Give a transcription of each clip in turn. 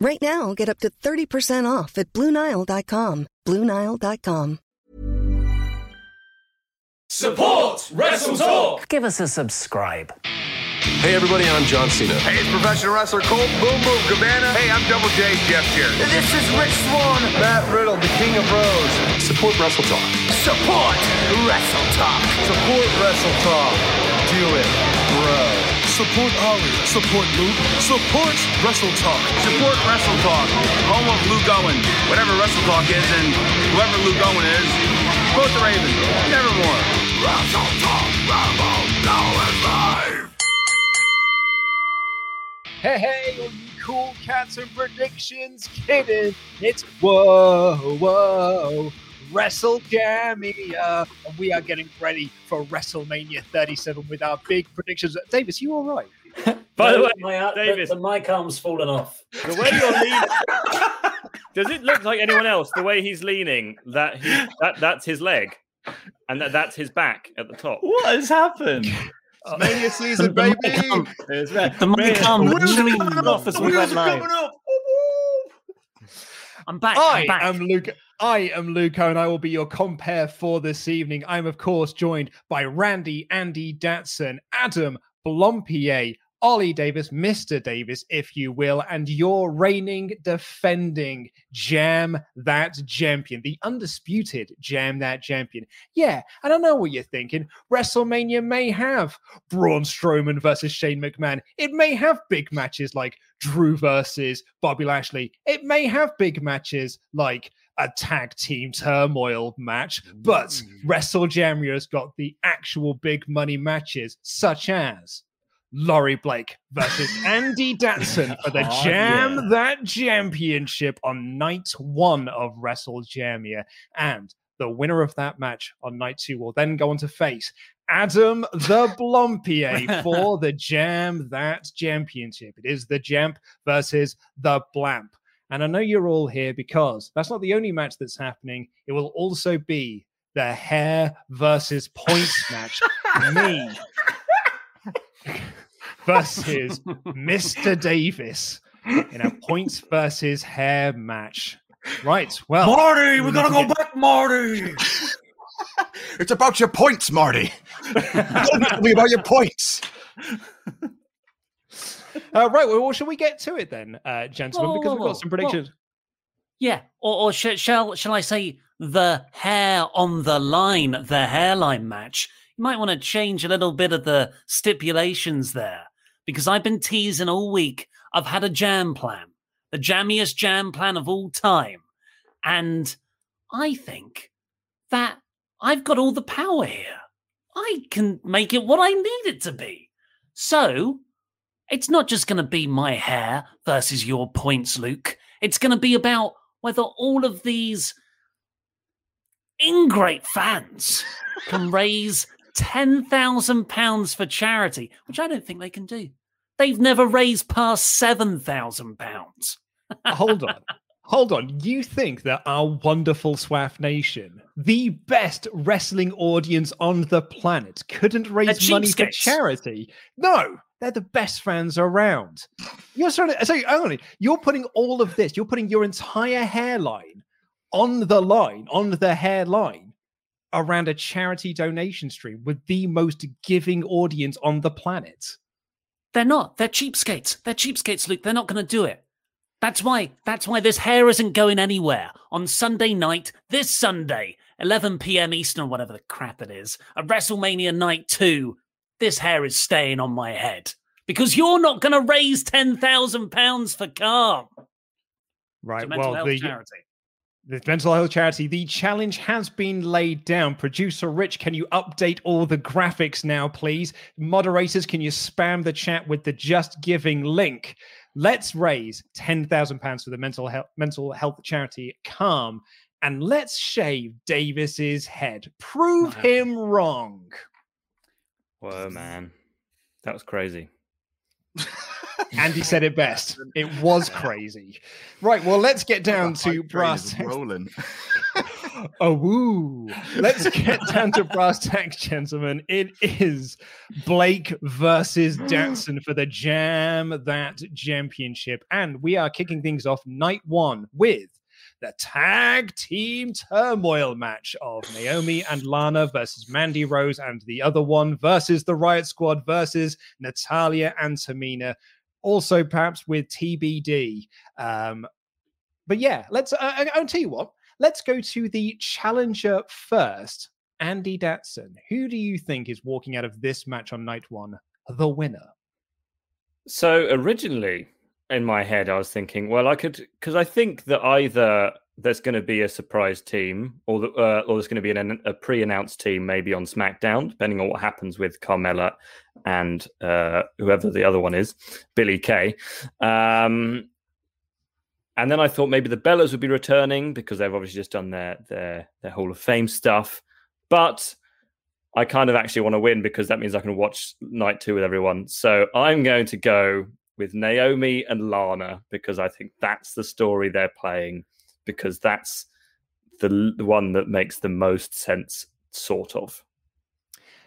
Right now, get up to 30% off at BlueNile.com. BlueNile.com. Support Wrestle Talk. Give us a subscribe. Hey everybody, I'm John Cena. Hey, it's professional wrestler Colt Boom Boom Cabana. Hey, I'm Double J Jeff Jarrett. This is Rich Swann. Matt Riddle, the King of Bros. Support Wrestle Talk. Support Wrestle Talk. Support Wrestle Talk. Do it, bro. Support Ollie. Support Luke. Support Wrestle Talk. Support Wrestle Talk, home of Luke Owen. Whatever Wrestle Talk is, and whoever Luke Owen is, quote the Raven. Nevermore. Wrestle Talk. Rambo. Now is live. Hey, hey, all you cool cats and predictions kidding. It's whoa, whoa, Wrestle Jamia. And we are getting ready for WrestleMania 37 with our big predictions. Davis, you all right? By the way, my, uh, Davis, the, the mic arm's fallen off. the way you're leaning, does it look like anyone else? The way he's leaning, that he, that that's his leg, and that that's his back at the top. What has happened? Mania season, The baby. mic arm- It's right. the mic arm literally off as we went live. I'm back. I I'm back. am Luke. I am Luco, and I will be your compare for this evening. I'm, of course, joined by Randy, Andy Datson, Adam Blampied, Ollie Davis, Mr. Davis, if you will, and your reigning, defending Jam That Champion, the undisputed Jam That Champion. Yeah, and I know what you're thinking. WrestleMania may have Braun Strowman versus Shane McMahon. It may have big matches like Drew versus Bobby Lashley. It may have big matches like a tag team turmoil match, but Wrestle Jamia has got the actual big money matches, such as Laurie Blake versus Andy Datson for the Oh, Jam yeah. That Championship on night one of Wrestle Jamia. And the winner of that match on night two will then go on to face Adam the Blampied for the Jam That Championship. It is the Jamp versus the Blamp. And I know you're all here because that's not the only match that's happening. It will also be the hair versus points match. Me versus Mr. Davis in a points versus hair match. Right. Well, Marty, we're gonna go back, Marty. It's about your points, Marty. Don't tell me about your points. Uh, right. Well, shall we get to it then, uh, gentlemen? Whoa, because whoa, we've got some predictions. Yeah, or, or sh- shall shall I say the hair on the line, the hairline match? You might want to change a little bit of the stipulations there because I've been teasing all week. I've had a jam plan, the jammiest jam plan of all time, and I think that I've got all the power here. I can make it what I need it to be. So it's not just going to be my hair versus your points, Luke. It's going to be about whether all of these ingrate fans can raise £10,000 for charity, which I don't think they can do. They've never raised past £7,000. Hold on. Hold on. You think that our wonderful SWAF nation, the best wrestling audience on the planet, couldn't raise money for charity? No, they're the best fans around. You're trying to, so hang on, you're putting all of this, you're putting your entire hairline on the line, on the hairline around a charity donation stream with the most giving audience on the planet. They're not. They're cheapskates. They're cheapskates, Luke. They're not going to do it. That's why. That's why this hair isn't going anywhere. On Sunday night, this Sunday, 11 p.m. Eastern, or whatever the crap it is, a WrestleMania Night 2, this hair is staying on my head because you're not going to raise £10,000 for Calm. Right. It's a mental well, the, charity. the mental health charity, the challenge has been laid down. Producer Rich, can you update all the graphics now, please? Moderators, can you spam the chat with the Just Giving link? Let's raise £10,000 for the mental health, mental health charity Calm and let's shave Davis's head. Prove him wrong. Whoa, man. That was crazy. Andy said it best. It was crazy. Right. Well, let's get down to brass rolling. Oh, woo. Let's get down to brass tacks, gentlemen. It is Blake versus Datson for the Jam That Championship. And we are kicking things off night one with the tag team turmoil match of Naomi and Lana versus Mandy Rose and the other one versus the Riot Squad versus Natalya and Tamina. Also, perhaps with TBD. Um, but yeah, let's. Uh, I'll tell you what. Let's go to the challenger first. Andy Datson. Who do you think is walking out of this match on night one the winner? So originally in my head, I was thinking, well, I could because I think that either there's going to be a surprise team, or the, uh, or there's going to be an, a pre-announced team, maybe on SmackDown, depending on what happens with Carmella and uh, whoever the other one is, Billie Kay. Um, and then I thought maybe the Bellas would be returning because they've obviously just done their their their Hall of Fame stuff, but. I kind of actually want to win because that means I can watch night two with everyone. So I'm going to go with Naomi and Lana because I think that's the story they're playing because that's the, the one that makes the most sense, sort of.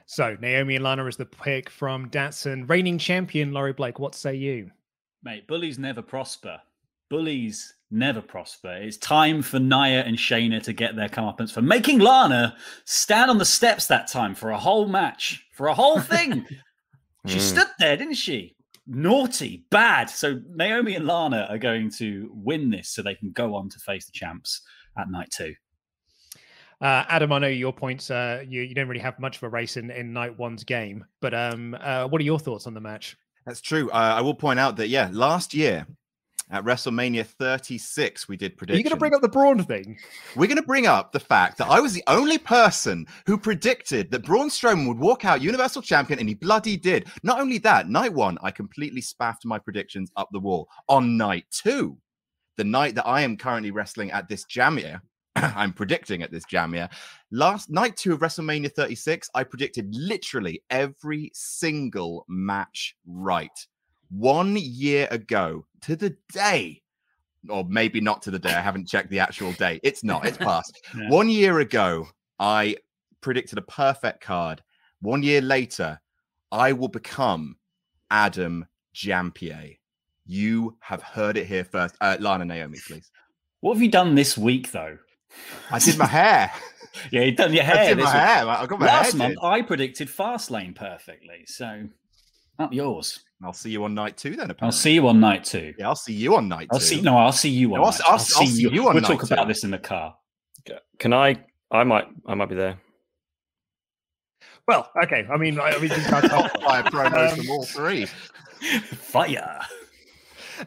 So Naomi and Lana is the pick from Datson. Reigning champion Laurie Blake. What say you? Mate, bullies never prosper. Bullies never prosper. It's time for Nia and Shayna to get their comeuppance for making Lana stand on the steps that time for a whole match, for a whole thing. she Mm. stood there, didn't she? Naughty, bad. So Naomi and Lana are going to win this so they can go on to face the champs at night two. Uh, Adam, I know your points. Uh, you, you don't really have much of a race in, in night one's game, but um, uh, what are your thoughts on the match? That's true. Uh, I will point out that yeah, last year at WrestleMania 36, we did Are prediction. you going to bring up the Braun thing? We're going to bring up the fact that I was the only person who predicted that Braun Strowman would walk out Universal Champion, and he bloody did. Not only that, night one, I completely spaffed my predictions up the wall. On night two, the night that I am currently wrestling at this Jamia, I'm predicting at this Jamia. Last night two of WrestleMania 36, I predicted literally every single match right. One year ago to the day, or maybe not to the day. I haven't checked the actual date. It's not, it's past. Yeah. One year ago, I predicted a perfect card. One year later, I will become Adam Jampier. You have heard it here first. Uh, Lana Naomi, please. What have you done this week, though? I did my hair. Yeah, you've done your I hair. did my week. hair. I got my Last hair month, did. I predicted Fastlane perfectly. So, up yours. I'll see you on night two then. I'll see you on night two. Yeah, I'll see you on night I'll two. see. No, I'll see you on. No, I'll night- s- I'll s- I'll see you on We'll night talk about this in the car. Can I? I might. I might be there. Well, okay. I mean, I, I mean, these guys are Fire promos Um, from all three. Fire.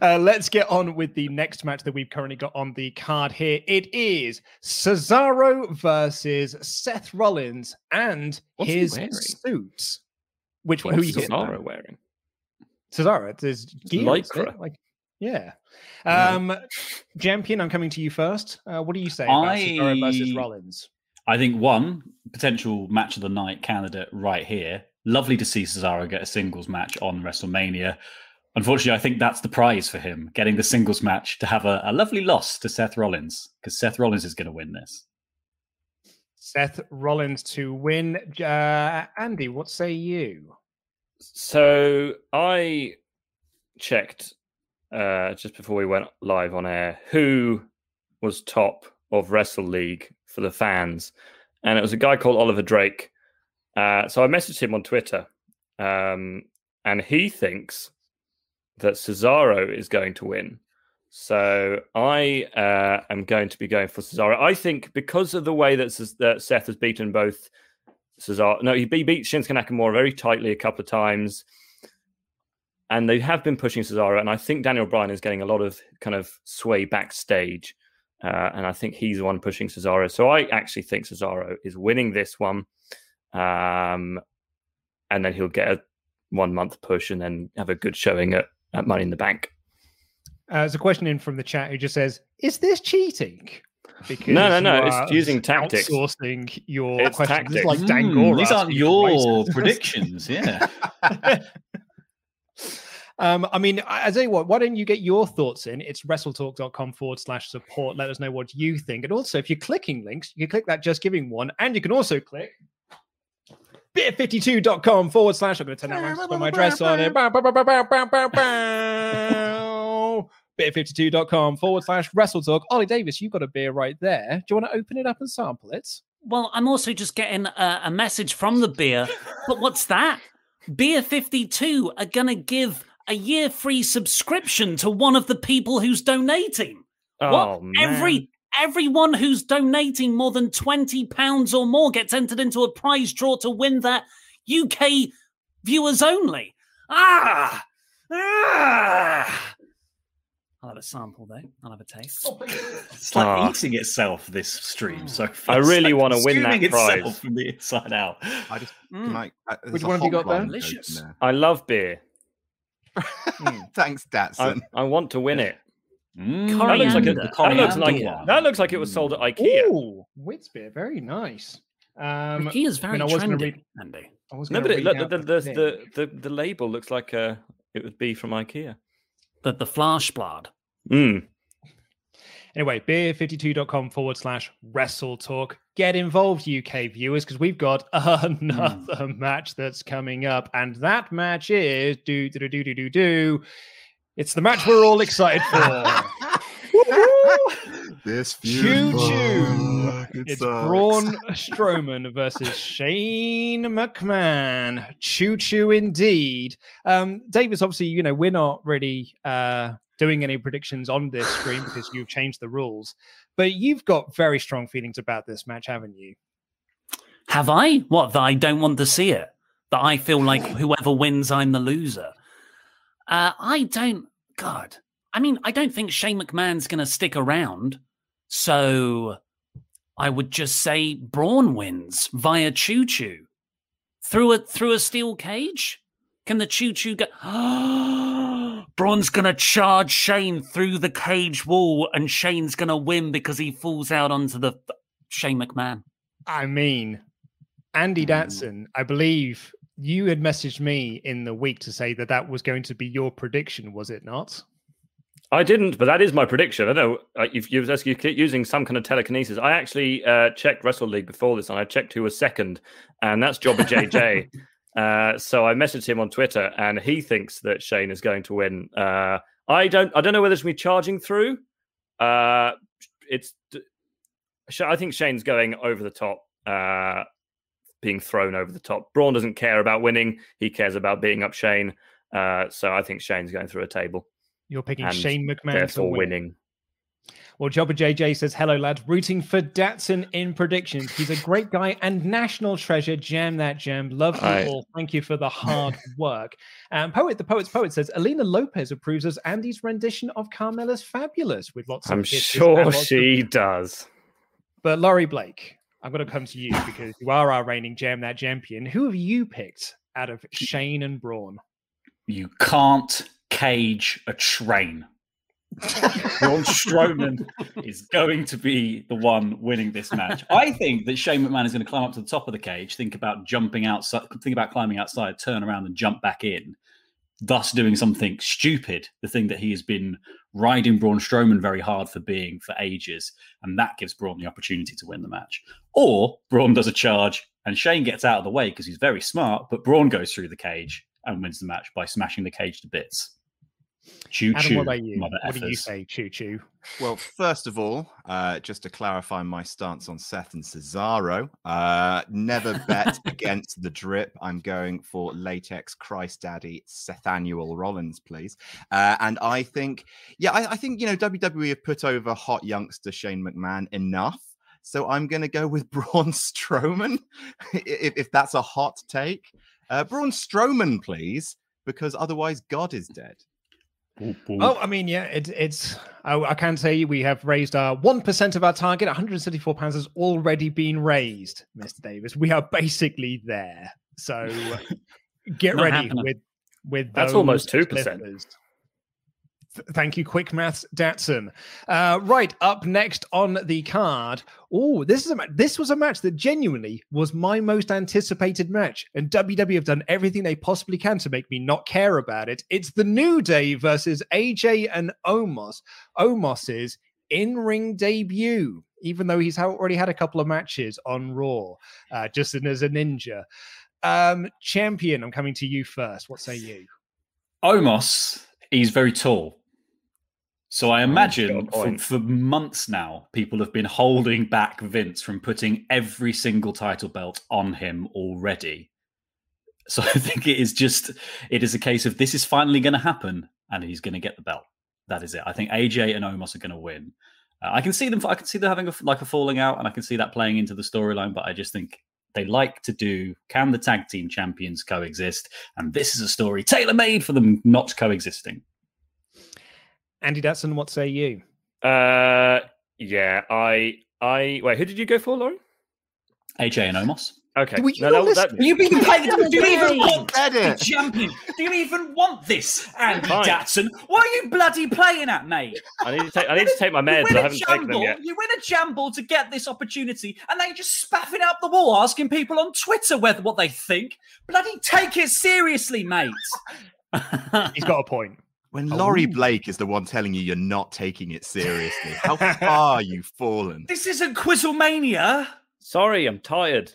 Uh, let's get on with the next match that we've currently got on the card here. It is Cesaro versus Seth Rollins and What's his suits. Which one? What's Who you getting? Cesaro wearing? Cesaro. It's gear, isn't it? Like, yeah. Um, Champion, I'm coming to you first. Uh, what do you say about Cesaro versus I- Rollins? I think one potential match of the night candidate right here. Lovely to see Cesaro get a singles match on WrestleMania. Unfortunately, I think that's the prize for him getting the singles match to have a, a lovely loss to Seth Rollins because Seth Rollins is going to win this. Seth Rollins to win. Uh, Andy, what say you? So I checked uh, just before we went live on air who was top of Wrestle League for the fans, and it was a guy called Oliver Drake. Uh, so I messaged him on Twitter, um, and he thinks that Cesaro is going to win. So I uh, am going to be going for Cesaro. I think because of the way that, Ces- that Seth has beaten both Cesaro, no, he be- beat Shinsuke Nakamura very tightly a couple of times, and they have been pushing Cesaro. And I think Daniel Bryan is getting a lot of kind of sway backstage, uh, and I think he's the one pushing Cesaro. So I actually think Cesaro is winning this one, um, and then he'll get a one month push and then have a good showing at, at Money in the Bank. Uh, there's a question in from the chat who just says, "Is this cheating?" Because No, no, no, it's using tactics. Outsourcing your It's questions. This is tactics. like Dan Mm, these aren't your prices. predictions. Yeah. Um, I mean, I I tell you what, why don't you get your thoughts in? It's wrestletalk.com forward slash support. Let us know what you think. And also, if you're clicking links, you can click that just giving one, and you can also click beer52.com forward slash. I'm going to turn that around put my address on it. Bow, bow, bow, bow, bow, bow, bow, bow. Beer52.com forward slash wrestle talk. Ollie Davis, you've got a beer right there. Do you want to open it up and sample it? Well, I'm also just getting a, a message from the beer. But what's that? Beer 52 are going to give a year free subscription to one of the people who's donating. Oh, what? man. Every everyone who's donating more than 20 pounds or more gets entered into a prize draw to win that UK viewers only. Ah! Ah! I'll have a sample though. I'll have a taste. It's like Ah. eating itself, this stream. So far. I really like wanna win that prize. from the inside out. I just Mm. can I, uh, Which one have you got there? Delicious. open I love beer. Thanks, I, Datson. I want to win it. Mm, That looks like, a, that, looks like, that looks like it was sold at IKEA. Ooh, Wits beer. Very nice. Um, Ikea's I very mean, I was trendy, read- Andy. I was No, but it, look, the, the the, the, the, the label looks like uh, it would be from IKEA. The, the Flashblad. Mm. Anyway, beer52.com forward slash wrestle talk. Get involved, UK viewers, because we've got another match that's coming up. And that match is do do do do do do do. It's the match we're all excited for. this Choo feud. choo. it It's sucks. Braun Strowman versus Shane McMahon. Choo choo indeed. Um, Davis, obviously, you know, we're not really uh, doing any predictions on this stream because you've changed the rules, but you've got very strong feelings about this match, haven't you? Have I? What, that I don't want to see it? That I feel like whoever wins, I'm the loser? Uh, I don't. God. I mean, I don't think Shane McMahon's going to stick around. So I would just say Braun wins via choo choo. Through a, through a steel cage? Can the choo choo go? Braun's going to charge Shane through the cage wall, and Shane's going to win because he falls out onto the Shane McMahon. I mean, Andy hmm. Datson, I believe you had messaged me in the week to say that that was going to be your prediction, was it not? I didn't, but that is my prediction. I know uh, if you keep using some kind of telekinesis. I actually uh, checked Wrestle League before this, and I checked who was second, and that's Jobber JJ. uh, so I messaged him on Twitter, and he thinks that Shane is going to win. Uh, I don't. I don't know whether it's me charging through. Uh, it's. I think Shane's going over the top. Uh, being thrown over the top. Braun doesn't care about winning; he cares about beating up Shane. Uh, so I think Shane's going through a table. You're picking and Shane McMahon therefore win. winning. Well, Jobber JJ says, hello, lads. Rooting for Datson in predictions. He's a great guy and national treasure. Jam that jam. Love you Aye. all. Thank you for the hard work. Um, poet, the poet's poet says, Alina Lopez approves as Andy's rendition of Carmella's Fabulous with lots of I'm sure lots of- she does. But Laurie Blake, I'm going to come to you because you are our reigning Jam That Champion. Who have you picked out of Shane and Braun? You can't cage a train. Braun Strowman is going to be the one winning this match. I think that Shane McMahon is going to climb up to the top of the cage, think about jumping outside, think about climbing outside, turn around and jump back in, thus doing something stupid, the thing that he has been riding Braun Strowman very hard for being for ages, and that gives Braun the opportunity to win the match. Or Braun does a charge and Shane gets out of the way because he's very smart, but Braun goes through the cage and wins the match by smashing the cage to bits. Choo Adam, choo. what about you? mother What do you say? Choo choo. Well, first of all, uh, just to clarify my stance on Seth and Cesaro, uh, never bet against the drip. I'm going for latex Christ Daddy Sethaniel Rollins, please. Uh, and I think, yeah, I, I think you know WWE have put over hot youngster Shane McMahon enough. So I'm going to go with Braun Strowman, if, if that's a hot take. Uh, Braun Strowman, please, because otherwise God is dead. Oh, I mean, yeah, it, it's. I, I can say we have raised our one percent of our target. 174 pounds has already been raised, Mr. Davis. We are basically there. So get ready happening. with with That's those almost 2%. flippers. Th- Thank you, Quick Maths Datson. Uh, right up next on the card. Oh, this is a. This was a match that genuinely was my most anticipated match, and WWE have done everything they possibly can to make me not care about it. It's the New Day versus AJ and Omos. Omos's in-ring debut, even though he's already had a couple of matches on Raw, uh, just as a ninja. Um, champion, I'm coming to you first. What say you? Omos, he's very tall. So I imagine for, for months now, people have been holding back Vince from putting every single title belt on him already. So I think it is just it is a case of this is finally going to happen, and he's going to get the belt. That is it. I think AJ and Omos are going to win. Uh, I can see them. I can see them having a, like a falling out, and I can see that playing into the storyline. But I just think they like to do. Can the tag team champions coexist? And this is a story tailor made for them not coexisting. Andy Datson, what say you? Uh, yeah, I, I wait. Who did you go for, Lauren? AJ and Omos. Okay, Were you no, that, that, You even play the, do you even want Said the it. champion? Do you even want this, Andy Fine. Datson? What are you bloody playing at, mate? I need to take. I need to take my You meds. win I a haven't taken them yet. You win a jamble to get this opportunity, and they just spaffing it up the wall, asking people on Twitter whether what they think. Bloody take it seriously, mate. He's got a point. When Laurie Ooh. Blake is the one telling you you're not taking it seriously, how far you've fallen. This isn't Quizzlemania. Sorry, I'm tired.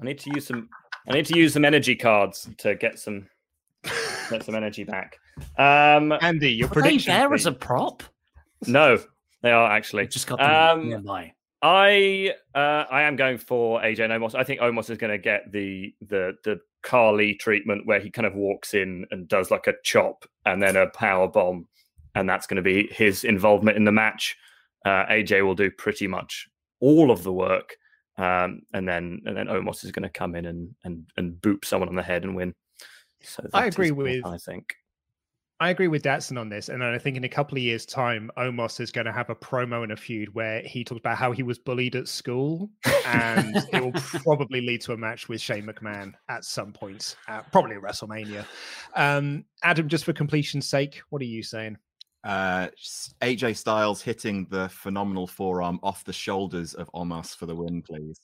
I need to use some. I need to use some energy cards to get some get some energy back. Um, Andy, your Are they prediction. there as a prop? no, they are actually. Just got them Um, nearby. I uh, I am going for AJ and Omos. I think Omos is going to get the the the Khali treatment where he kind of walks in and does like a chop and then a power bomb, and that's going to be his involvement in the match. Uh, AJ will do pretty much all of the work, um, and then and then Omos is going to come in and and and boop someone on the head and win. So I agree with- I think. I agree with Datson on this, and I think in a couple of years' time, Omos is going to have a promo and a feud where he talks about how he was bullied at school, and it will probably lead to a match with Shane McMahon at some point, uh, probably at WrestleMania. Um, Adam, just for completion's sake, what are you saying? Uh, AJ Styles hitting the phenomenal forearm off the shoulders of Omos for the win, please.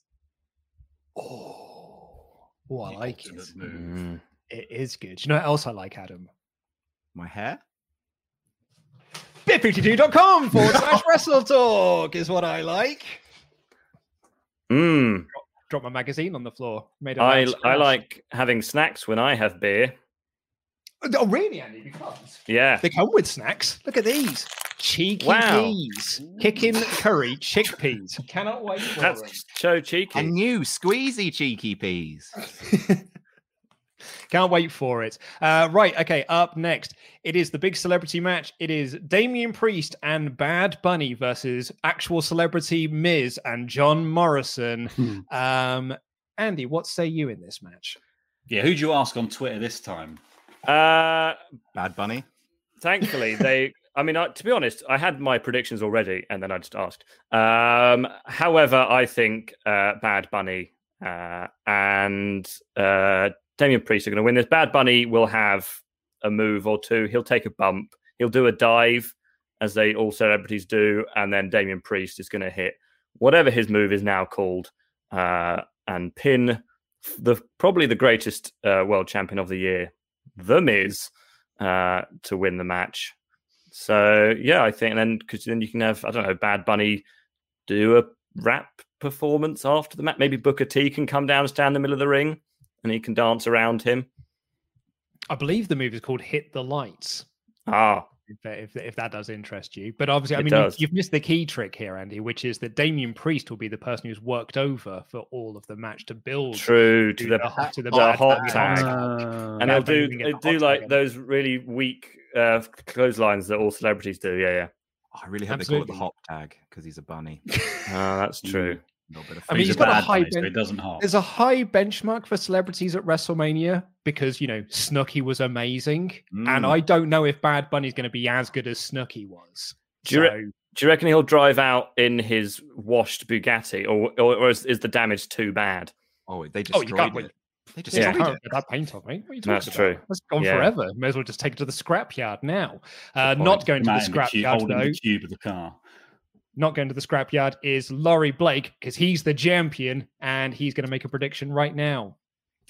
Oh, oh I like it. Mm. It is good. You know what else I like, Adam? My hair? Beer52.com forward slash wrestle talk is what I like. Mm. Drop my magazine on the floor. Made a I loud I like having snacks when I have beer. Oh, really, Andy? Because Yeah. they come with snacks. Look at these cheeky Wow. peas, kicking curry chickpeas. Cannot wait for them. That's so cheeky. A new squeezy cheeky peas. Can't wait for it. Uh, right, okay. Up next, it is the big celebrity match. It is Damian Priest and Bad Bunny versus actual celebrity Miz and John Morrison. um, Andy, what say you in this match? Yeah, who'd you ask on Twitter this time? Uh, Bad Bunny. thankfully, they. I mean, I, to be honest, I had my predictions already, and then I just asked. Um, however, I think uh, Bad Bunny uh, and uh, Damian Priest are going to win this. Bad Bunny will have a move or two. He'll take a bump. He'll do a dive, as they all celebrities do, and then Damian Priest is going to hit whatever his move is now called uh, and pin the probably the greatest uh, world champion of the year, The Miz, uh, to win the match. So yeah, I think and then because then you can have I don't know Bad Bunny do a rap performance after the match. Maybe Booker T can come down and stand in the middle of the ring, and he can dance around him. I believe the movie is called Hit the Lights. Ah, if, if, if that does interest you. But obviously, I It mean, you, you've, missed the key trick here, Andy, which is that Damian Priest will be the person who's worked over for all of the match to build True to to the, the hot- to the the bad hot tag. tag, Uh, and they'll do can they the do like tag. those really weak uh, clotheslines that all celebrities do. Yeah, yeah. Oh, I really hope they call it the Absolutely. hop tag because he's a bunny. Oh, that's true. A little bit of I mean, he's got a bad high bunny, so it doesn't hop. There's a high benchmark for celebrities at WrestleMania because you know Snooki was amazing, and Mm. I don't know if Bad Bunny's going to be as good as Snooki was. Do you re- Do you reckon he'll drive out in his washed Bugatti, or or, or is, is the damage too bad? Oh, they oh, destroyed you can't it. win. They Yeah, destroyed can't it. get that paint off, mate. What are you talking That's about? true. That's gone Yeah. forever. May as well just take it to the scrapyard now. Uh, not going to Come the out in the scrapyard though. the cube of the car. Not going to the scrapyard is Laurie Blake because he's the champion and he's going to make a prediction right now.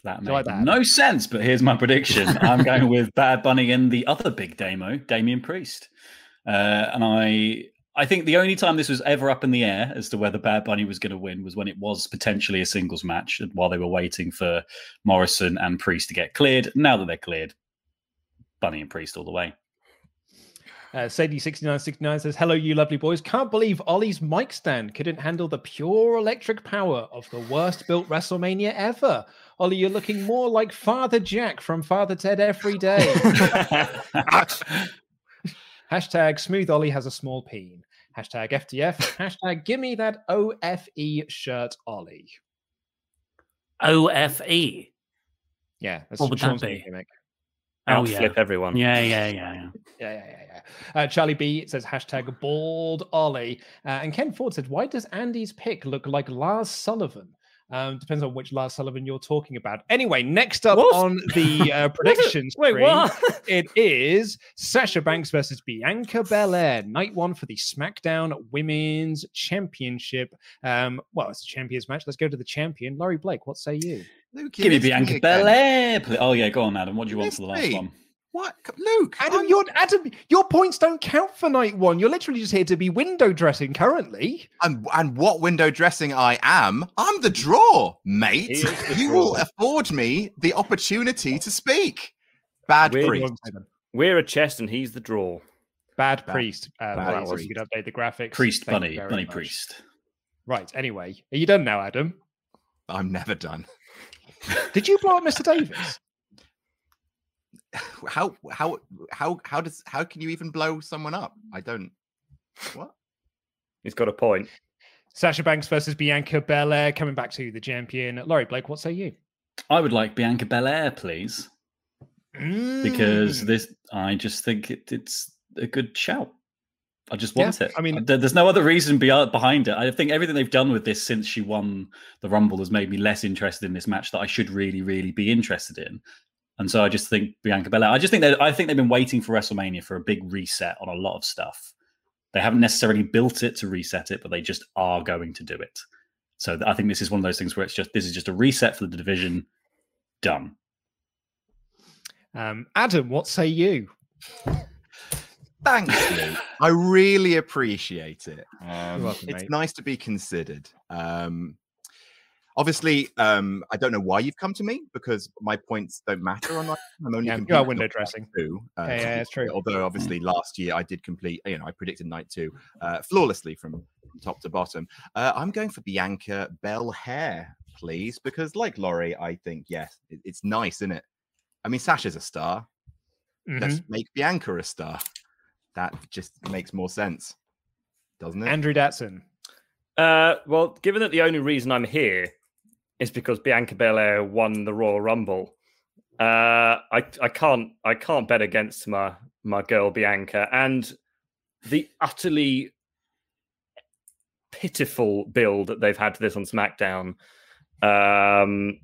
That you like that? no sense, but here's my prediction. I'm going with Bad Bunny and the other big demo, Damian Priest. Uh, and I I think the only time this was ever up in the air as to whether Bad Bunny was going to win was when it was potentially a singles match and while they were waiting for Morrison and Priest to get cleared. Now that they're cleared, Bunny and Priest all the way. Uh, Sadie6969 says, Hello, you lovely boys. Can't believe Ollie's mic stand couldn't handle the pure electric power of the worst built WrestleMania ever. Ollie, you're looking more like Father Jack from Father Ted every day. Hashtag smooth Ollie has a small peen. Hashtag FTF. Hashtag gimme that OFE shirt, Ollie. OFE. Yeah, that's What would that Sean's new be? gimmick. Oh yeah. Outflip everyone. Yeah, yeah, yeah, yeah. Yeah, yeah, yeah, yeah. Uh, Charlie B says hashtag bald Ollie. Uh, and Ken Ford said, why does Andy's pick look like Lars Sullivan? Um, depends on which Lars Sullivan you're talking about. Anyway, next up What? on the uh, predictions Wait, screen, what? it is Sasha Banks versus Bianca Belair, night one for the SmackDown Women's Championship. Um, well, it's a champions match. Let's go to the champion, Laurie Blake. What say you? Luke, Give me Bianca. Belair. Oh yeah, go on, Adam. What do you want for the last me. one? What, Luke? Adam, I'm- your Adam, your points don't count for night one. You're literally just here to be window dressing currently. And, and what window dressing I am, I'm the draw, mate. He is the You will afford me the opportunity to speak. Bad Weird priest. We're a chest and he's the draw. Bad Bad- priest. Uh, bad please, if you could update the graphics. Priest Thank Bunny, Bunny much. Priest. Right. Anyway, are you done now, Adam? I'm never done. Did you blow up Mr. Davis? How how how how does how can you even blow someone up? I don't. What? He's got a point. Sasha Banks versus Bianca Belair coming back to the champion. Laurie Blake, what say you? I would like Bianca Belair, please, because Mm. this. I just think it, it's a good shout. I just Yeah, want it. I mean- there's no other reason behind it. I think everything they've done with this since she won the Rumble has made me less interested in this match that I should really, really be interested in. And so I just think Bianca Belair. I just think that I think they've been waiting for WrestleMania for a big reset on a lot of stuff. They haven't necessarily built it to reset it, but they just are going to do it. So I think this is one of those things where it's just this is just a reset for the division. Done. Um, Adam, what say you? Thanks, Luke. I really appreciate it. Um, welcome, it's mate. nice to be considered. Um, obviously, um, I don't know why you've come to me because my points don't matter on that. I'm only Yeah, you are window dressing. two, uh, Yeah, yeah, that's true. Although obviously last year I did complete, you know, I predicted night two uh, flawlessly from, top to bottom. Uh, I'm going for Bianca Bell Hair, please, because like Laurie, I think yes, it, it's nice, isn't it? I mean, Sasha's a star. Let's Mhm. make Bianca a star. That just makes more sense, doesn't it? Andrew Datson. Uh, well, given that the only reason I'm here is because Bianca Belair won the Royal Rumble, uh, I I can't I can't bet against my my girl Bianca and the utterly pitiful build that they've had to this on SmackDown um,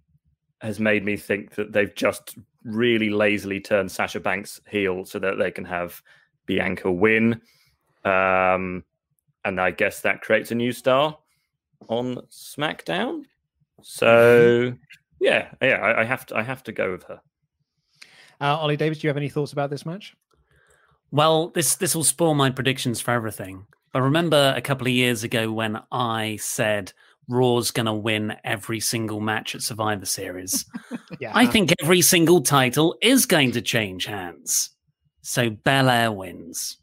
has made me think that they've just really lazily turned Sasha Banks heel so that they can have Bianca win. Um, and I guess that creates a new star on SmackDown. So yeah, yeah, I, I have to I have to go with her. Uh, Ollie Davis, do you have any thoughts about this match? Well, this this will spoil my predictions for everything. But remember a couple of years ago when I said Raw's going to win every single match at Survivor Series. Yeah. I think every single title is going to change hands. So Belair wins.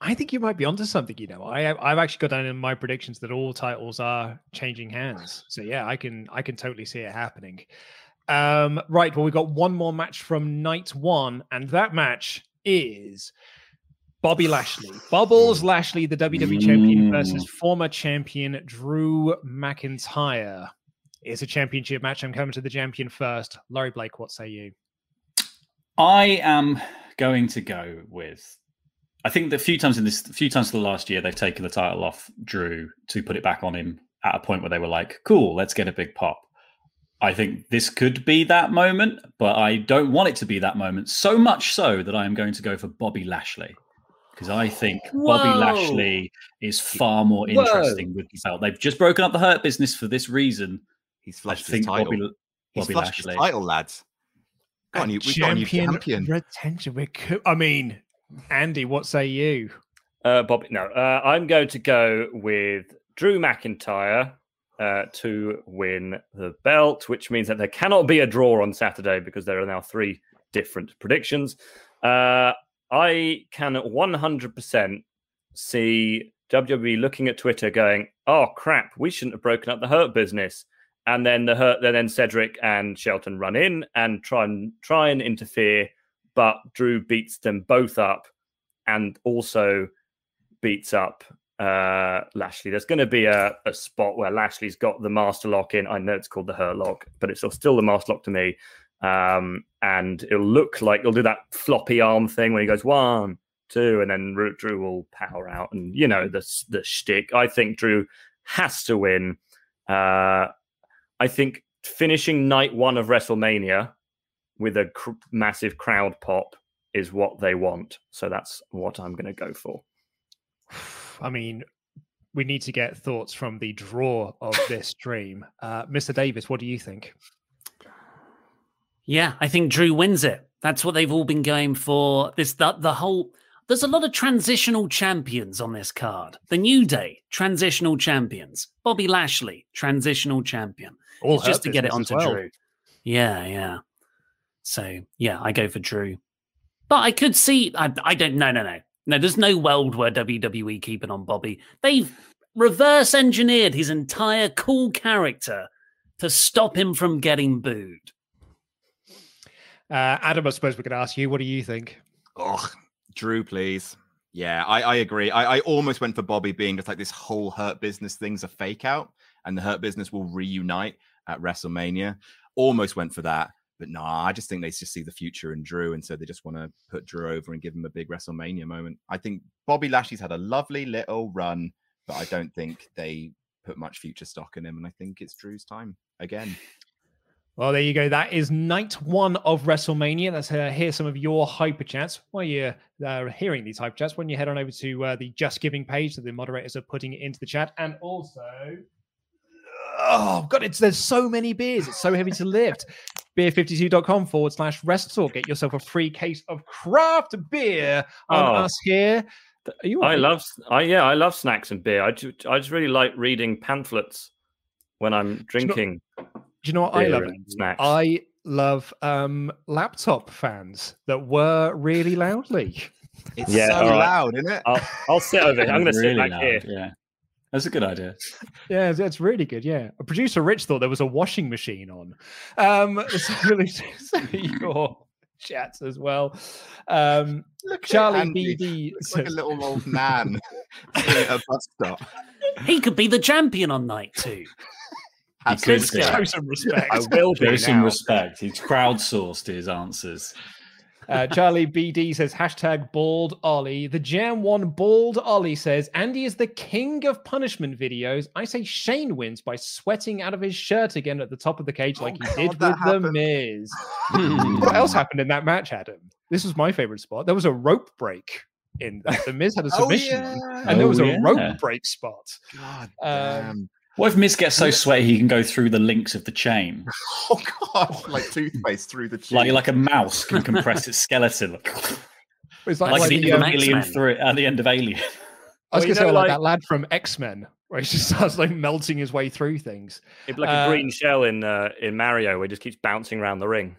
I think you might be onto something. You know, I I've actually got down in my predictions that all titles are changing hands. So yeah, I can I can totally see it happening. Um, right. Well, we've got one more match from night one, and that match is Bobby Lashley, Bubbles Lashley, the WWE champion versus former champion Drew McIntyre. It's a championship match. I'm coming to the champion first. Laurie Blake, what say you? I am going to go with. I think that a few times in this, a few times for the last year, they've taken the title off Drew to put it back on him at a point where they were like, "Cool, let's get a big pop." I think this could be that moment, but I don't want it to be that moment. So much so that I am going to go for Bobby Lashley because I think Bobby Lashley is far more Whoa. interesting with the belt. They've just broken up the Hurt business for this reason. He's I flushed his title. Bobby, He's Bobby flushed his title, lads. Got a new, we've got a new champion. retention. We could, I mean, Andy, what say you? Uh, Bobby, no, uh, I'm going to go with Drew McIntyre uh, to win the belt, which means that there cannot be a draw on Saturday because there are now three different predictions. Uh, I can 100% see WWE looking at Twitter going, "Oh crap, we shouldn't have broken up the Hurt business." And then the then Cedric and Shelton run in and try and try and interfere, but Drew beats them both up, and also beats up uh, Lashley. There's going to be a, a spot where Lashley's got the master lock in. I know it's called the Hurt lock, but it's still the master lock to me. Um, and it'll look like he'll do that floppy arm thing when he goes one, two, and then Drew will power out. And you know the the shtick. I think Drew has to win. Uh, I think finishing night one of WrestleMania with a cr- massive crowd pop is what they want. So that's what I'm going to go for. I mean, we need to get thoughts from the draw of this dream. Uh, Mr. Davis, what do you think? Yeah, I think Drew wins it. That's what they've all been going for. This the, the whole there's a lot of transitional champions on this card. The New Day, transitional champions. Bobby Lashley, transitional champion. All just to get it onto well. Drew. Yeah, yeah. So yeah, I go for Drew. But I could see I, I don't no no no. No, there's no world where WWE keep it on Bobby. They've reverse engineered his entire cool character to stop him from getting booed. Uh, Adam, I suppose we could ask you, what do you think? Oh, Drew, please. Yeah, I, I agree. I, I almost went for Bobby being just like this whole Hurt Business thing's a fake out, and the Hurt Business will reunite at WrestleMania. Almost went for that, but no, I just think they just see the future in Drew, and so they just want to put Drew over and give him a big WrestleMania moment. I think Bobby Lashley's had a lovely little run, but I don't think they put much future stock in him, and I think it's Drew's time again. Well, there you go. That is night one of WrestleMania. Let's uh, hear some of your hyper chats. While you're uh, hearing these hyper chats, when you head on over to uh, the Just Giving page that the moderators are putting it into the chat, and also, oh god, it's there's so many beers. It's so heavy to lift. Beer52.com forward slash wrestle. Get yourself a free case of craft beer on Oh. us here. Are you? I love, I yeah, I love snacks and beer. I just, I just really like reading pamphlets when I'm drinking. Do you know what I love? snacks. I love um, laptop fans that were really loudly. It's Yeah, so all right. loud, isn't it? I'll, I'll sit over here. I'm going to sit Really back loud, here. Yeah, that's a good idea. Yeah, that's really good. Yeah, producer Rich thought there was a washing machine on. Um, so really some your chats as well. Um, Look at Charlie Andy. BD Looks like a little old man at a bus stop. He could be the champion on night two. Have could some be. show some respect. I will Show be some now. respect. He's crowdsourced his answers. Uh, Charlie BD says hashtag bald Ollie. The Jam One bald Ollie says Andy is the king of punishment videos. I say Shane wins by sweating out of his shirt again at the top of the cage like Oh, he God, did that with the. Miz. what else happened in that match, Adam? This was my favorite spot. There was a rope break in that. The Miz had a Oh, submission, yeah. and there was Oh, a yeah. rope break spot. God Um, damn. What if Miz gets so sweaty he can go through the links of the chain, Oh god, like toothpaste through the tube. like like a mouse can compress its skeleton, It's like, like, Like the the, from um, alien through at the end of Alien. I was Well, going to say know, like, like- that lad from X Men, where he just starts like melting his way through things. It'd be like Uh, a green shell in uh, in Mario, where he just keeps bouncing around the ring.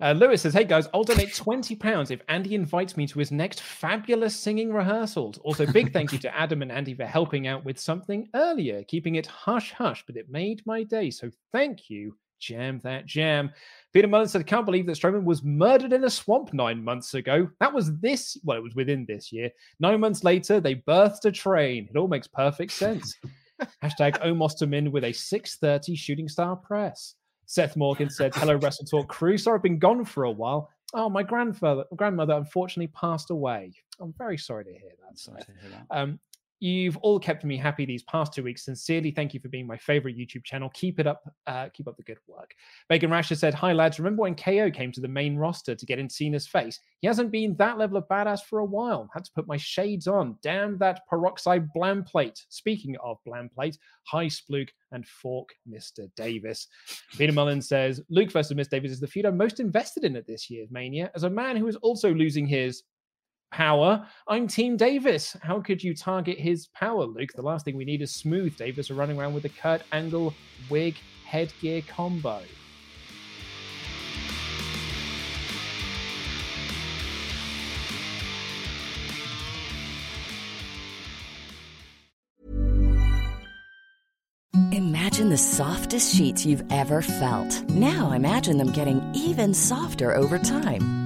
Uh, Lewis says, "Hey guys, I'll donate twenty pounds if Andy invites me to his next fabulous singing rehearsals." Also, big thank you to Adam and Andy for helping out with something earlier, keeping it hush hush, but it made my day. So thank you, jam that jam. Peter Mullen said, I "Can't believe that Strowman was murdered in a swamp nine months ago. That was this. Well, it was within this year. Nine months later, they birthed a train. It all makes perfect sense." Hashtag Omos to Min with a 6:30 shooting star press. Seth Morgan said, "Hello, Wrestle Talk crew. Sorry, I've been gone for a while. Oh, my grandfather, grandmother, unfortunately passed away. I'm very sorry to hear that. Sorry to hear that. Um, you've all kept me happy these past two weeks. Sincerely, thank you for being my favorite YouTube channel. Keep it up. Uh, keep up the good work. Megan Rasher said, "Hi lads, remember when KO came to the main roster to get in Cena's face? He hasn't been that level of badass for a while. Had to put my shades on. Damn that peroxide Blampied. Speaking of Blampied, hi Spluke and fork, Mr. Davis. Peter Mullen says, Luke versus Miss Davis is the feud I'm most invested in at this year's Mania. As a man who is also losing his power. I'm Team Davis. How could you target his power, Luke? The last thing we need is smooth Davis running around with a Kurt Angle wig headgear combo. Imagine the softest sheets you've ever felt. Now imagine them getting even softer over time.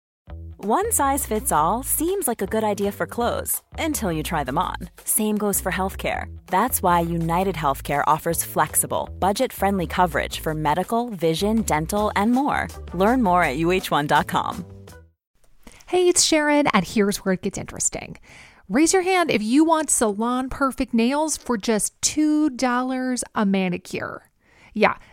One size fits all seems like a good idea for clothes until you try them on. Same goes for healthcare. That's why United Healthcare offers flexible, budget friendly coverage for medical, vision, dental, and more. Learn more at uh1.com. Hey, it's Sharon, and here's where it gets interesting. Raise your hand if you want salon perfect nails for just $2 a manicure. Yeah,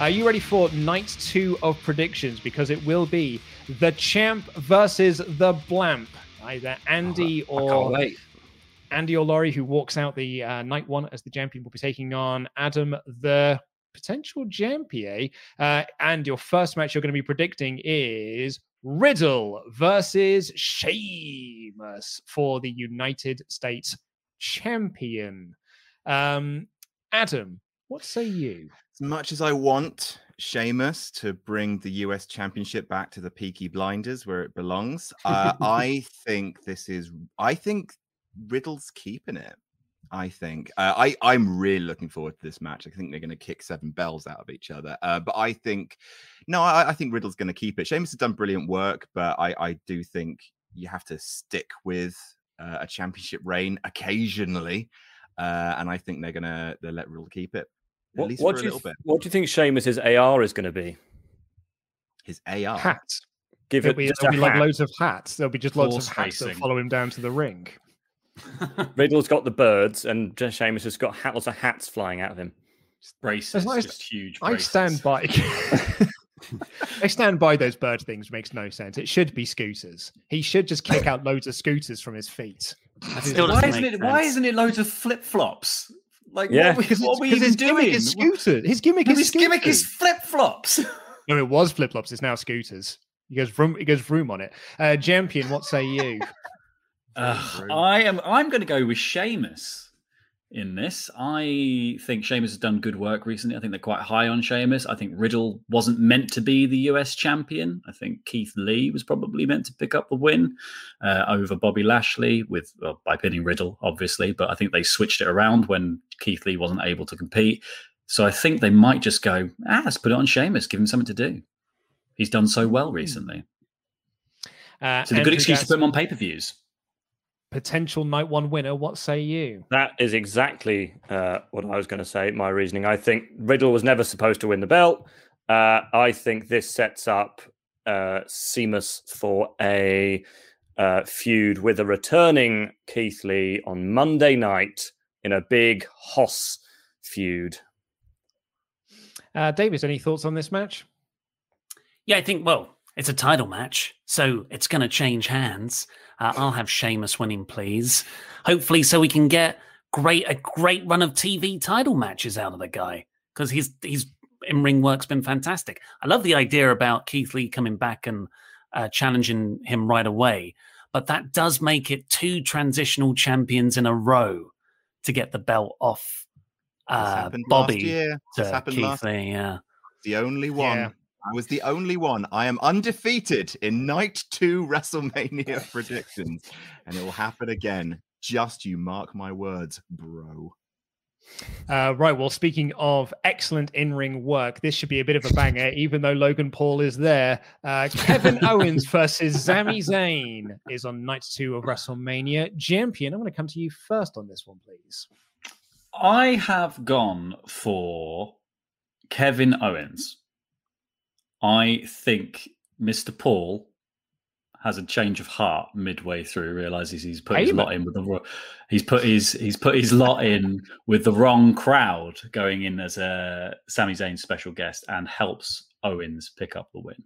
Are you ready for night two of predictions? Because it will be the champ versus the blamp. Either Andy Oh, or. Andy or Laurie, who walks out the uh, night one as the champion, will be taking on Adam, the potential champion. Uh, and your first match you're going to be predicting is Riddle versus Sheamus for the United States champion. Um, Adam, what say you? As much as I want Sheamus to bring the US Championship back to the Peaky Blinders where it belongs, uh, I think this is. I think Riddle's keeping it. I think uh, I I'm really looking forward to this match. I think they're going to kick seven bells out of each other. Uh, but I think no, I, I think Riddle's going to keep it. Sheamus has done brilliant work, but I I do think you have to stick with uh, a championship reign occasionally, uh, and I think they're gonna they let Riddle keep it at What, least what for a do you, bit. what do you think Sheamus's AR is going to be? His AR Hats. Give There'll it be, just there'll a be like hat. loads of hats. There'll be just loads of Horse hats that follow him down to the ring. Riddle's got the birds, and just Sheamus has got hat, lots of hats flying out of him. Braces, As long just huge. I stand by. I stand by those bird things. Makes no sense. It should be scooters. He should just kick out loads of scooters from his feet. Why isn't it? Why isn't it loads of flip flops? Like, Yeah. what, Because, what were you his doing? gimmick is scooter. His gimmick No, is his gimmick is flip flops. No, it was flip flops. It's now scooters. He goes room. He goes room on it. Uh, champion, what say you? I am. I'm going to go with Sheamus in this. I think Sheamus has done good work recently. I think they're quite high on Sheamus. I think Riddle wasn't meant to be the US champion. I think Keith Lee was probably meant to pick up the win uh, over Bobby Lashley with well, by pinning Riddle, obviously. But I think they switched it around when Keith Lee wasn't able to compete. So I think they might just go, ah, let's put it on Sheamus, give him something to do. He's done so well recently. Uh, It's a good excuse to put him on pay per views. Potential night one winner. What say you? That is exactly uh, what I was going to say. My reasoning. I think Riddle was never supposed to win the belt. Uh, I think this sets up uh, Sheamus for a uh, feud with a returning Keith Lee on Monday night in a big Hoss feud. Uh, Davis, any thoughts on this match? Yeah, I think, well, it's a title match, so it's going to change hands. Uh, I'll have Sheamus winning, please. Hopefully, so we can get great a great run of TV title matches out of the guy because he's he's in ring work's been fantastic. I love the idea about Keith Lee coming back and uh, challenging him right away, but that does make it two transitional champions in a row to get the belt off uh, happened last Bobby year. To happened Keith last- Lee. Yeah. The only one. Yeah. I was the only one. I am undefeated in night two WrestleMania predictions, and it will happen again. Just you mark my words, bro. Uh, right. Well, speaking of excellent in-ring work, this should be a bit of a banger, even though Logan Paul is there. Uh, Kevin Owens versus Sami Zayn is on night two of WrestleMania. Champion, I'm going to come to you first on this one, please. I have gone for Kevin Owens. I think Mr. Paul has a change of heart midway through, realizes he's put his lot in with the he's put his he's put his lot in with the wrong crowd going in as a Sami Zayn special guest and helps Owens pick up the win.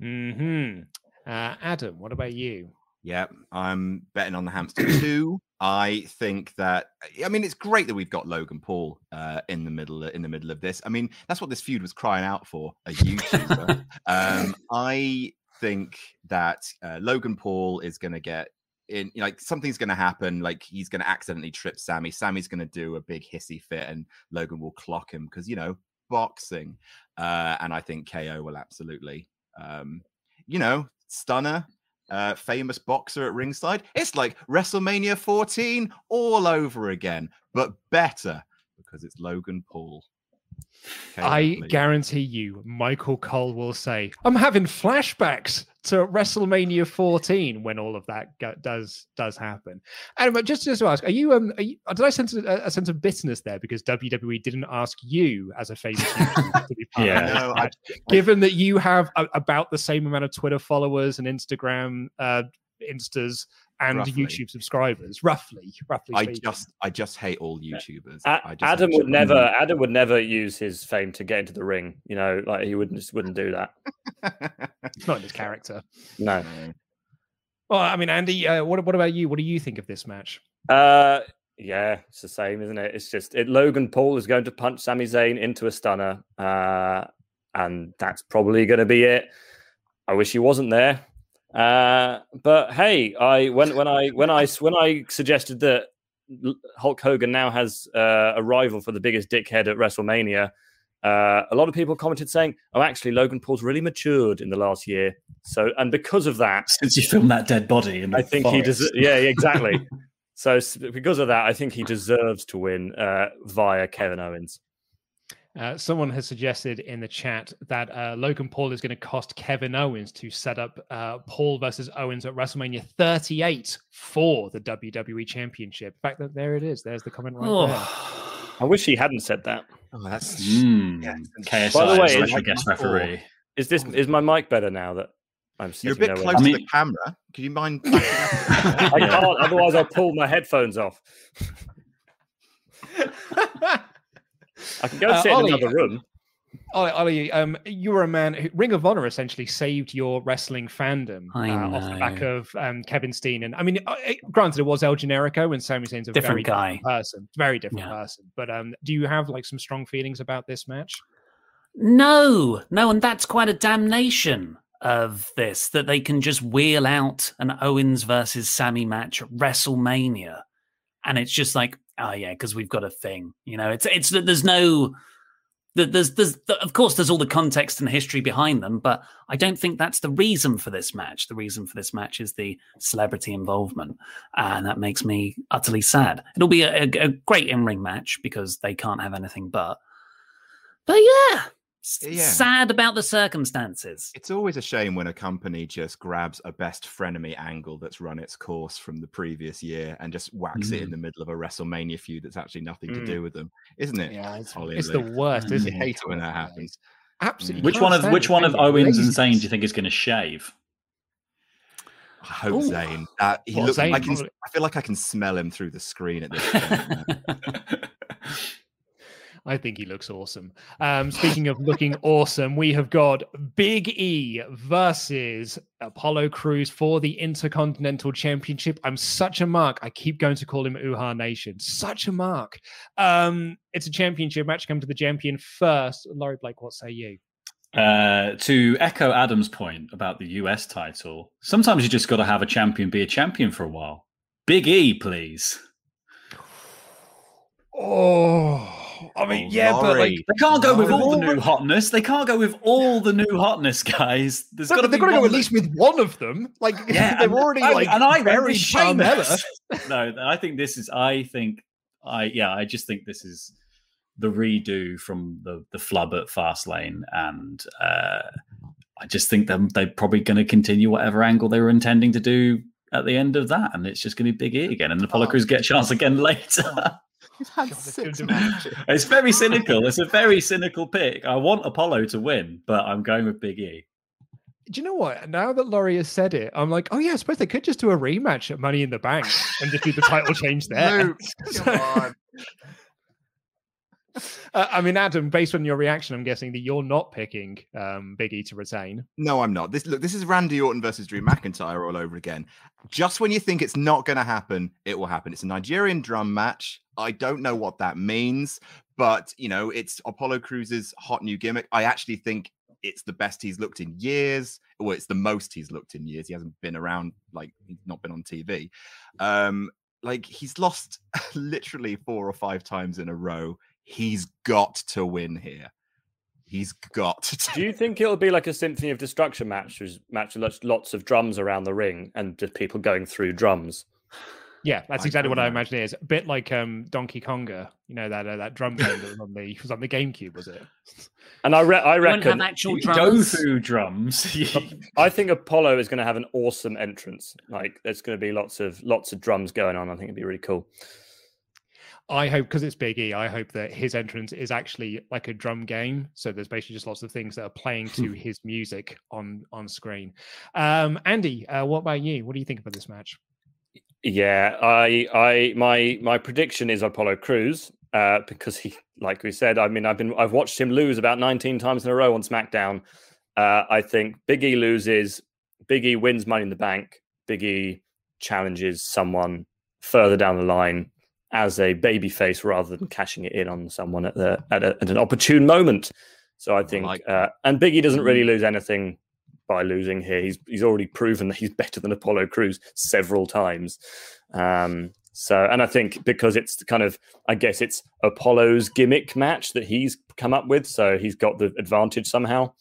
Hmm. Uh, Adam, what about you? Yeah, I'm betting on the hamster too. I think that I mean it's great that we've got Logan Paul uh, in the middle in the middle of this. I mean that's what this feud was crying out for a YouTuber. um, I think that uh, Logan Paul is going to get in. Like something's going to happen. Like he's going to accidentally trip Sami. Sami's going to do a big hissy fit, and Logan will clock him because you know boxing. Uh, and I think KO will absolutely, um, you know, stunner uh, famous boxer at ringside. It's like WrestleMania 14 all over again, but better because it's Logan Paul. Okay, I please. guarantee you, Michael Cole will say, "I'm having flashbacks to WrestleMania 14 when all of that go- does does happen." And but just just to ask, are you um, are you, did I sense a, a sense of bitterness there because WWE didn't ask you as a famous YouTuber to be part Yeah. of this No, I- match, given that you have a, about the same amount of Twitter followers and Instagram uh, instas and Roughly. YouTube subscribers, roughly, roughly. I speaking. just I just hate all YouTubers. A- I just Adam would actually- never Adam would never use his fame to get into the ring. You know, like he wouldn't just wouldn't do that. it's not in his character. No. Well, I mean, Andy, uh, what what about you? What do you think of this match? Uh, yeah, it's the same, isn't it? It's just it. Logan Paul is going to punch Sami Zayn into a stunner, uh, and that's probably going to be it. I wish he wasn't there, uh, but hey, I when when I when I when I suggested that Hulk Hogan now has uh, a rival for the biggest dickhead at WrestleMania. Uh, a lot of people commented saying, "Oh, actually, Logan Paul's really matured in the last year." So, and because of that, Since you filmed that dead body I think he does. Yeah, exactly. so because of that, I think he deserves to win uh, via Kevin Owens. Uh, someone has suggested in the chat that uh, Logan Paul is going to cost Kevin Owens to set up uh, Paul versus Owens at WrestleMania 38 for the WWE Championship. In fact, that there it is. There's the comment right Oh. there. I wish he hadn't said that. Oh, that's Mm, yes. KSI, By the way, special like guest referee. Is this is my mic better now that I'm You're a bit nowhere? close I to mean- the camera. Could you mind? I can't, otherwise I'll pull my headphones off. I can go Uh, sit Ollie, in another room. Ollie, Ollie, um, you were a man who Ring of Honor essentially saved your wrestling fandom uh, off the back of um, Kevin Steen. And I mean, uh, granted, it was El Generico, and Sami Zayn's a Different very guy. different person, very different Yeah. person. But um, do you have like some strong feelings about this match? No, no, and that's quite a damnation of this that they can just wheel out an Owens versus Sami match at WrestleMania, and it's just like, oh yeah, because we've got a thing, you know. It's it's that there's no. that There's, there's, of course, there's all the context and history behind them, but I don't think that's the reason for this match. The reason for this match is the celebrity involvement, and that makes me utterly sad. It'll be a, a, a great in-ring match because they can't have anything but. But yeah, Yeah. sad about the circumstances. It's always a shame when a company just grabs a best frenemy angle that's run its course from the previous year and just whacks it in Mm. the middle of a WrestleMania feud that's actually nothing to Mm. do with them, isn't it? Yeah, it's, it's the worst, You isn't it? hate it when that happens. Absolutely. Which one of which one of? Owens and Laziness. Zayn do you think is going to shave? I hope Ooh. Zayn. Uh, he Well, looks. I can. probably- I feel like I can smell him through the screen at this point. I think he looks awesome. Um, speaking of looking awesome, we have got Big E versus Apollo Crews for the Intercontinental Championship. I'm such a mark. I keep going to call him Uhaa Nation. Such a mark. Um, it's a championship match. Come to the champion first. Laurie Blake, what say you? Uh, to echo Adam's point about the US title, sometimes you just got to have a champion be a champion for a while. Big E, please. Oh, I mean, yeah, but like They can't go with all the new hotness. They can't go with all the new hotness, guys. There's No, got to be they've got to go at least with one of them. Like Yeah, they're and- already I- like and I very with buried Carmella. No, I think this is. I think I yeah. I just think this is the redo from the the flub at Fastlane, and uh, I just think them they're probably going to continue whatever angle they were intending to do at the end of that, and it's just going to be Big E again, and the Apollo Crews get a chance again later. He's had it's six matches. it's very cynical. It's a very cynical pick. I want Apollo to win, but I'm going with Big E. Do you know what? Now that Laurie has said it, I'm like, oh yeah, I suppose they could just do a rematch at Money in the Bank and just do the title change there. Luke, come on. Uh, I mean, Adam, based on your reaction, I'm guessing that you're not picking um, Big E to retain. No, I'm not. This look, this is Randy Orton versus Drew McIntyre all over again. Just when you think it's not going to happen, it will happen. It's a Nigerian drum match. I don't know what that means, but you know, it's Apollo Crews's hot new gimmick. I actually think it's the best he's looked in years. Well, it's the most he's looked in years. He hasn't been around like he's not been on TV. Um, like he's lost literally four or five times in a row. He's got to win here. He's got to. Do you think it'll be like a Symphony of Destruction match, which match with lots, lots of drums around the ring and just people going through drums? Yeah, that's I exactly don't what I imagine it is. A bit like um, Donkey Konga, you know that uh, that drum game that was on the was on the GameCube, was it? And I, re- I You have reckon, actual You go drums. through drums. I think Apollo is going to have an awesome entrance. Like there's going to be lots of lots of drums going on. I think it'd be really cool. I hope because it's Big E, I hope that his entrance is actually like a drum game. So there's basically just lots of things that are playing to his music on on screen. Um, Andy, uh, what about you? What do you think about this match? Yeah, I, I, my, my prediction is Apollo Crews uh, because he, like we said, I mean, I've been, I've watched him lose about 19 times in a row on SmackDown. Uh, I think Big E loses, Big E wins Money in the Bank, Big E challenges someone further down the line as a babyface rather than cashing it in on someone at the at, a, at an opportune moment. So I think, like uh, and Big E doesn't really lose anything by losing here. He's he's already proven that he's better than Apollo Crews several times. Um, so, and I think because it's kind of, I guess it's Apollo's gimmick match that he's come up with, so he's got the advantage somehow.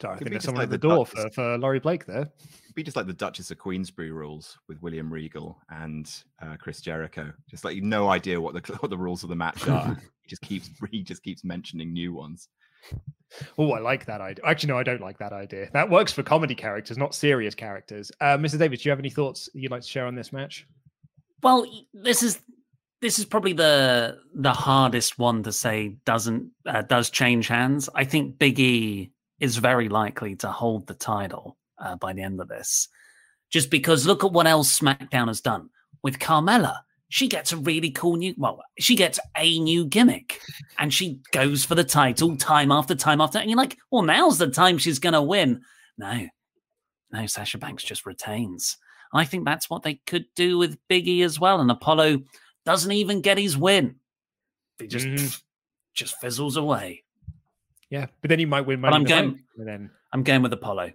So I Could think be there's someone like at the the door for, for Laurie Blake there. be just like the Duchess of Queensberry rules with William Regal and uh, Chris Jericho. Just like you no idea what the what the rules of the match are. he just keeps he just keeps mentioning new ones. Oh, I like that idea. Actually, no, I don't like that idea. That works for comedy characters, not serious characters. Uh, Mr. Davis, do you have any thoughts you'd like to share on this match? Well, this is this is probably the the hardest one to say doesn't uh, does change hands. I think Big E is very likely to hold the title uh, by the end of this, just because look at what else SmackDown has done with Carmella. She gets a really cool new well she gets a new gimmick and she goes for the title time after time after and you're like well now's the time she's gonna win. No. No sasha banks just retains. I think that's what they could do with biggie as well and apollo doesn't even get his win. He just Mhm. just fizzles away. Yeah, but then you might win but i'm going then i'm going with apollo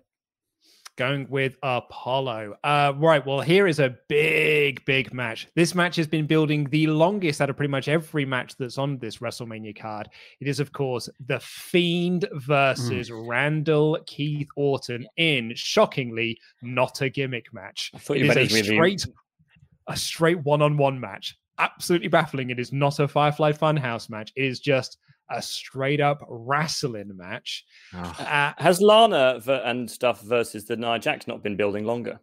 going with Apollo. Uh, right. Well, here is a big, big match. This match has been building the longest out of pretty much every match that's on this WrestleMania card. It is, of course, The Fiend versus Randall Keith Orton in shockingly not a gimmick match. I thought you is meant a it straight, a straight one-on-one match. Absolutely baffling. It is not a Firefly Funhouse match. It is just a straight up wrestling match. Uh, Has Lana ver- and stuff versus the Nia Jax not been building longer?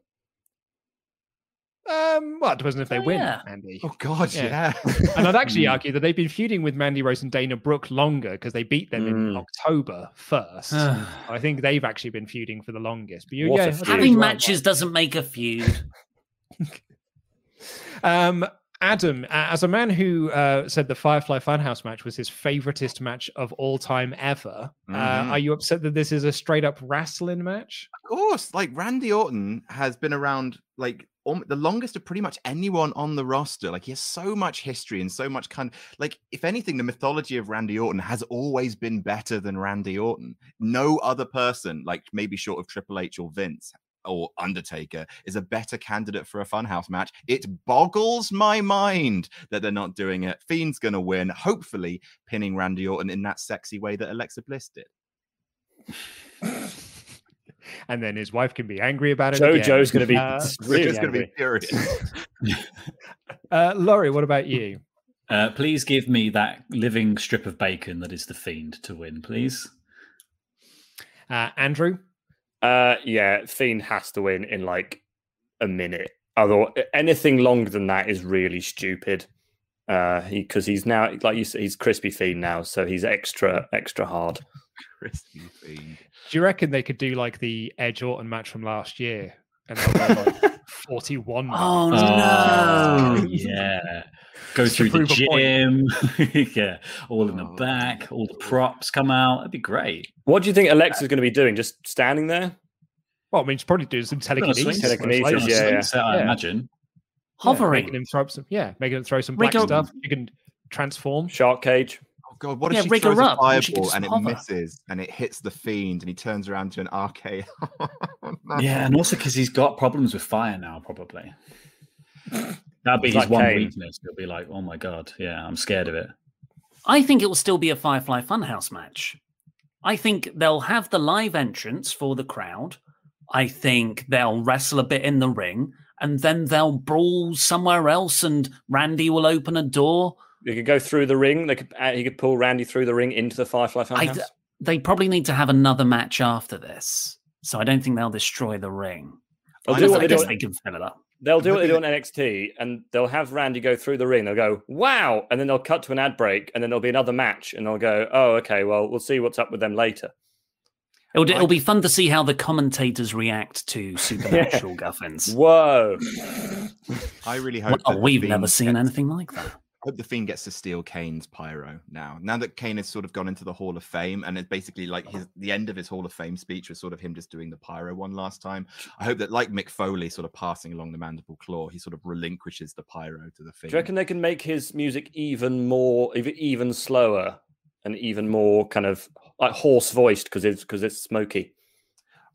Um, well, it depends on if they Oh, win, yeah. Andy. Oh God, yeah. and I'd actually Hmm. argue that they've been feuding with Mandy Rose and Dana Brooke longer because they beat them in October first. I think they've actually been feuding for the longest. But you, What yeah, a I think having you're right, matches doesn't make a feud Um, Adam, uh, as a man who uh, said the Firefly Funhouse match was his favoritist match of all time ever, uh, Mhm. are you upset that this is a straight up wrestling match? Of course, like Randy Orton has been around like alm- the longest of pretty much anyone on the roster. Like he has so much history and so much kind like if anything, the mythology of Randy Orton has always been better than Randy Orton. No other person, like maybe short of Triple H or Vince or Undertaker, is a better candidate for a Funhouse match. It boggles my mind that they're not doing it. Fiend's gonna win, hopefully pinning Randy Orton in that sexy way that Alexa Bliss did. And then his wife can be angry about it. JoJo's again. gonna be Uh, really gonna be furious. uh, Laurie, what about you? Uh, please give me that living strip of bacon that is the fiend to win, please. Uh, Andrew? Uh, yeah, Fiend has to win in like a minute. Although anything longer than that is really stupid. Uh, because he's now like you said, he's crispy Fiend now, so he's extra extra hard. Crispy Fiend. Do you reckon they could do like the Edge Orton match from last year? And like 41 Oh, minutes? Oh, yeah. Go Just through the prove a point. gym. yeah. All in the back. All the props come out. That'd be great. What do you think Alexa's going to be doing? Just standing there? Well, I mean, she's probably doing some telekinesis. swing- telekinesis, yeah, yeah. So I imagine. Hovering. Yeah, making him throw up some, yeah, making him throw some black Rigor- stuff. You can transform. Shark cage. Oh god, what if Yeah, she rig throws her a up and fireball just and it misses and it hits the fiend and he turns around to an RK? Oh, yeah, and also because he's got problems with fire now, probably. That'd be It's his like one Kane. weakness. He'll be like, "Oh my god, yeah, I'm scared of it." I think it will still be a Firefly Funhouse match. I think they'll have the live entrance for the crowd. I think they'll wrestle a bit in the ring, and then they'll brawl somewhere else, and Randy will open a door. You could go through the ring. They could. Uh, he could pull Randy through the ring into the Firefly I Funhouse. d- they probably need to have another match after this, so I don't think they'll destroy the ring. They'll I, do guess- what I they guess do- they can fill it up. They'll do what they do on NXT, and they'll have Randy go through the ring. They'll go, "Wow!" and then they'll cut to an ad break, and then there'll be another match, and they'll go, "Oh, okay. Well, we'll see what's up with them later." It'll, it'll be fun to see how the commentators react to supernatural guffins. Whoa! I really hope. Well, that we've never seen gets- anything like that. I hope the Fiend gets to steal Kane's pyro now. Now that Kane has sort of gone into the Hall of Fame, and it's basically like uh-huh. his the end of his Hall of Fame speech was sort of him just doing the pyro one last time. I hope that, like Mick Foley, sort of passing along the mandible claw, he sort of relinquishes the pyro to the Fiend. Do Fiend. you reckon they can make his music even more, even, even slower, and even more kind of like hoarse voiced because it's because it's smoky?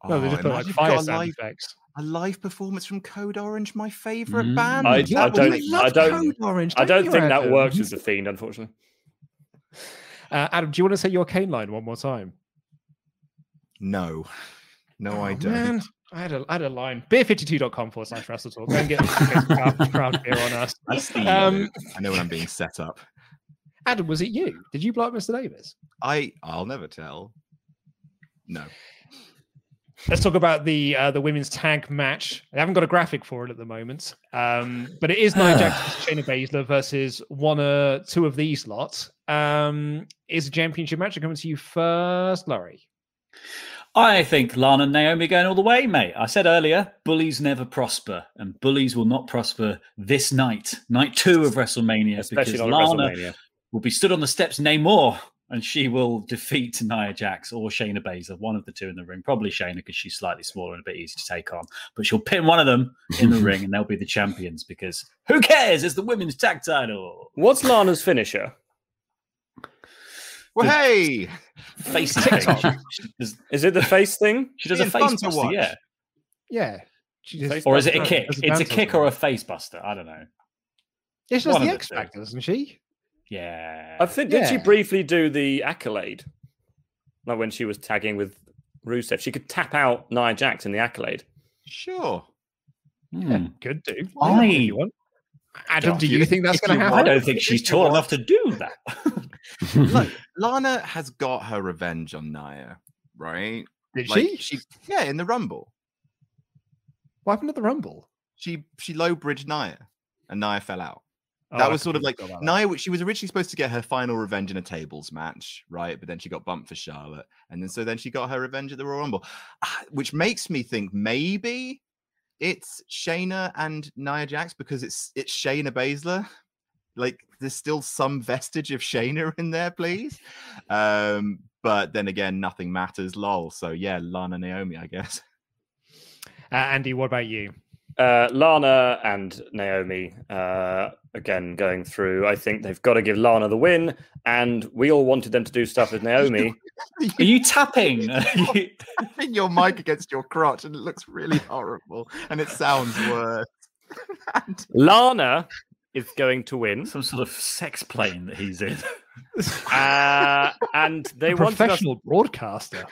Oh, no, they Oh, just put like fire a sound live- effects. A live performance from Code Orange, my favorite Mm. band. I, That I don't, I don't, Code Orange, don't don't you, think that works as a fiend, unfortunately. Uh, Adam, do you want to say your Kane line one more time? No, no, I Oh, don't. Man, I had a, I had a line. Beer52.com forward slash wrestle talk. Go and get some crowd, crowd beer on us. That's the Um, I know when I'm being set up. Adam, was it you? Did you block Mr. Davis? I I'll never tell. No. Let's talk about the uh, the women's tag match. I haven't got a graphic for it at the moment, um, but it is Nia Jax versus Shayna Baszler versus one or two of these lots. Um, is a championship match coming to you first, Laurie? I think Lana and Naomi going all the way, mate. I said earlier, bullies never prosper, and bullies will not prosper this night, night two of WrestleMania, Especially because Lana WrestleMania. will be stood on the steps Namor, and she will defeat Nia Jax or Shayna Baszler, one of the two in the ring. Probably Shayna because she's slightly smaller and a bit easier to take on, but she'll pin one of them in the ring, and they'll be the champions because who cares? It's the women's tag title. What's Lana's finisher? Well, hey, Facey TikTok. thing. Does- Is it the face thing? She does a face buster, watch. yeah. Yeah. Just- Or is it a kick? does It's a kick or a face buster. I don't know. Yeah, she does one the of X Factor, doesn't she? Yeah. I think did she briefly do the accolade? Like when she was tagging with Rusev, she could tap out Nia Jax in the accolade. Sure. Hmm. Could do. I- if you want. Adam, Do you think that's going to happen? I don't think she's tall enough to do that. Look, Lana has got her revenge on Nia, right? Did Like, she? She yeah, in the Rumble. What happened at the Rumble? She she low bridged Nia, and Nia fell out. Oh, that was sort of like completely forgot about Nia. She was originally supposed to get her final revenge in a tables match, right? But then she got bumped for Charlotte, and then so then she got her revenge at the Royal Rumble, Ah, which makes me think maybe it's Shayna and Nia Jax because it's it's Shayna Baszler. Like there's still some vestige of Shayna in there, please. Um, but then again, nothing matters. Lol. So yeah, Lana Naomi, I guess. Uh, Andy, what about you? Uh, Lana and Naomi, uh, again, going through. I think they've got to give Lana the win, and we all wanted them to do stuff with Naomi. Are you tapping? Tapping your mic against your crotch, and it looks really horrible, and it sounds worse. Lana is going to win, Some sort of sex plane that he's in. uh, and they want A wanted us professional broadcaster.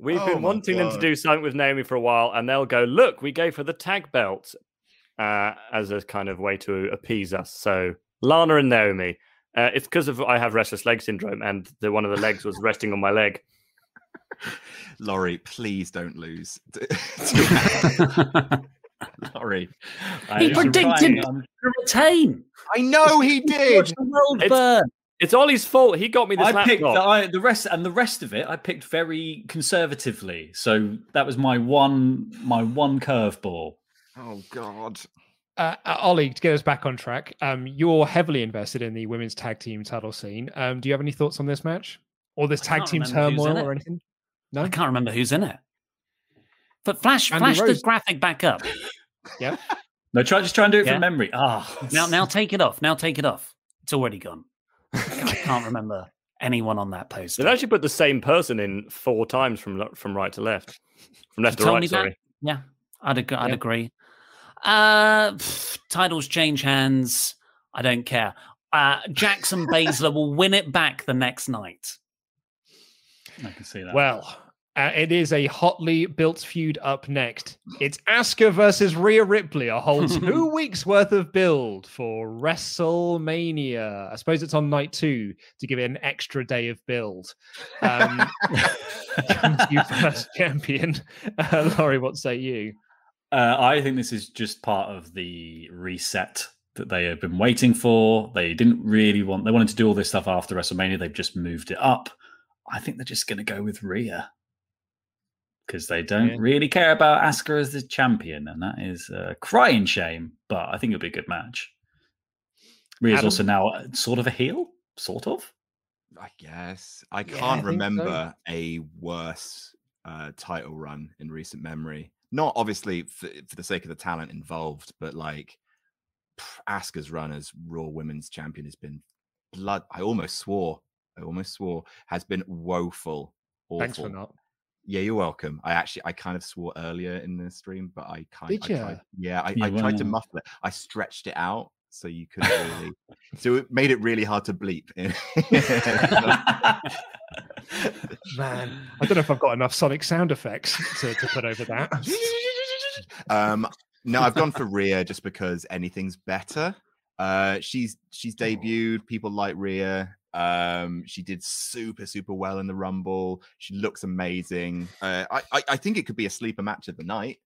We've Oh been my wanting them to do something with Naomi for a while, and they'll go, "Look, we gave her the tag belt uh, as a kind of way to appease us." So Lana and Naomi. Uh, it's because of I have restless leg syndrome, and the one of the legs was resting on my leg. Laurie, please don't lose. Laurie, He predicted I'm- to retain. I know he did. World It's- burn. It's Ollie's fault. He got me this I picked the. I, the rest and the rest of it. I picked very conservatively, so that was my one my one curveball. Oh God. Uh, uh, Ollie, to get us back on track, um, you're heavily invested in the women's tag team title scene. Um, do you have any thoughts on this match or this I tag team remember who's in turmoil or anything? No. I can't remember who's in it. But flash, Andy flash the graphic back up. Yeah. No, try just try and do it Yeah. from memory. Ah, Now, now take it off. Now take it off. It's already gone. I can't remember anyone on that poster. They've actually put the same person in four times from from right to left, from left to Tony right. Bat- Sorry. Yeah, I'd agree. I'd Yeah. agree. Uh, pff, titles change hands. I don't care. Uh, Jackson Baszler will win it back the next night. I can see that. Well, uh, it is a hotly built feud up next. It's Asuka versus Rhea Ripley, a whole two weeks worth of build for WrestleMania. I suppose it's on night two to give it an extra day of build. Um, you first, champion. Uh, Laurie, what say you? Uh, I think this is just part of the reset that they have been waiting for. They didn't really want, they wanted to do all this stuff after WrestleMania. They've just moved it up. I think they're just going to go with Rhea because they don't Yeah. really care about Asuka as the champion. And that is a crying shame, but I think it'll be a good match. Rhea's Adam? also now uh, sort of a heel, sort of. I guess I Yeah, can't think so. remember a worse uh, title run in recent memory. Not obviously for, for the sake of the talent involved, but like pff, Asuka's run as Raw Women's Champion has been blood. I almost swore. I almost swore has been woeful. Awful. Thanks for not. Yeah, you're welcome. I actually, I kind of swore earlier in the stream, but I kind, Did I ya? tried, yeah, I, You I tried to were. muffle it. I stretched it out so you couldn't really. so it made it really hard to bleep. Man, I don't know if I've got enough sonic sound effects to, to put over that. um, no, I've gone for Rhea just because anything's better. Uh, she's she's debuted. People like Rhea. Um, she did super super well in the Rumble. She looks amazing. Uh, I, I I think it could be a sleeper match of the night.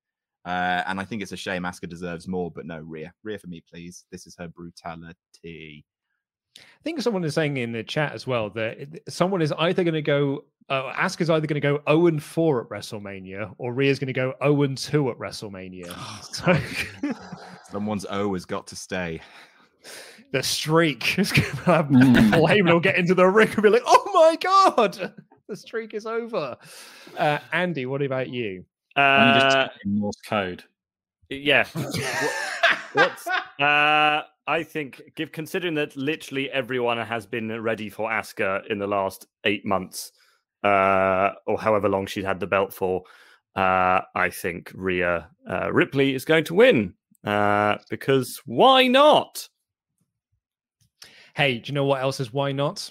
Uh, and I think it's a shame Asuka deserves more, but no, Rhea, Rhea for me, please. This is her brutality. I think someone is saying in the chat as well that someone is either going to go uh, Asuka's either going to go 0 and 4 at WrestleMania or Rhea's going to go 0 and 2 at WrestleMania. so Someone's O has got to stay. The streak is going to have Paul will get into the ring and be like, oh my God, the streak is over. Uh, Andy, what about you? Why don't just Uh, Morse code. Yeah. Wh- What's uh I think give considering that literally everyone has been ready for Asuka in the last eight months, uh, or however long she's had the belt for, uh, I think Rhea uh, Ripley is going to win. Uh, because why not? Hey, do you know what else is why not?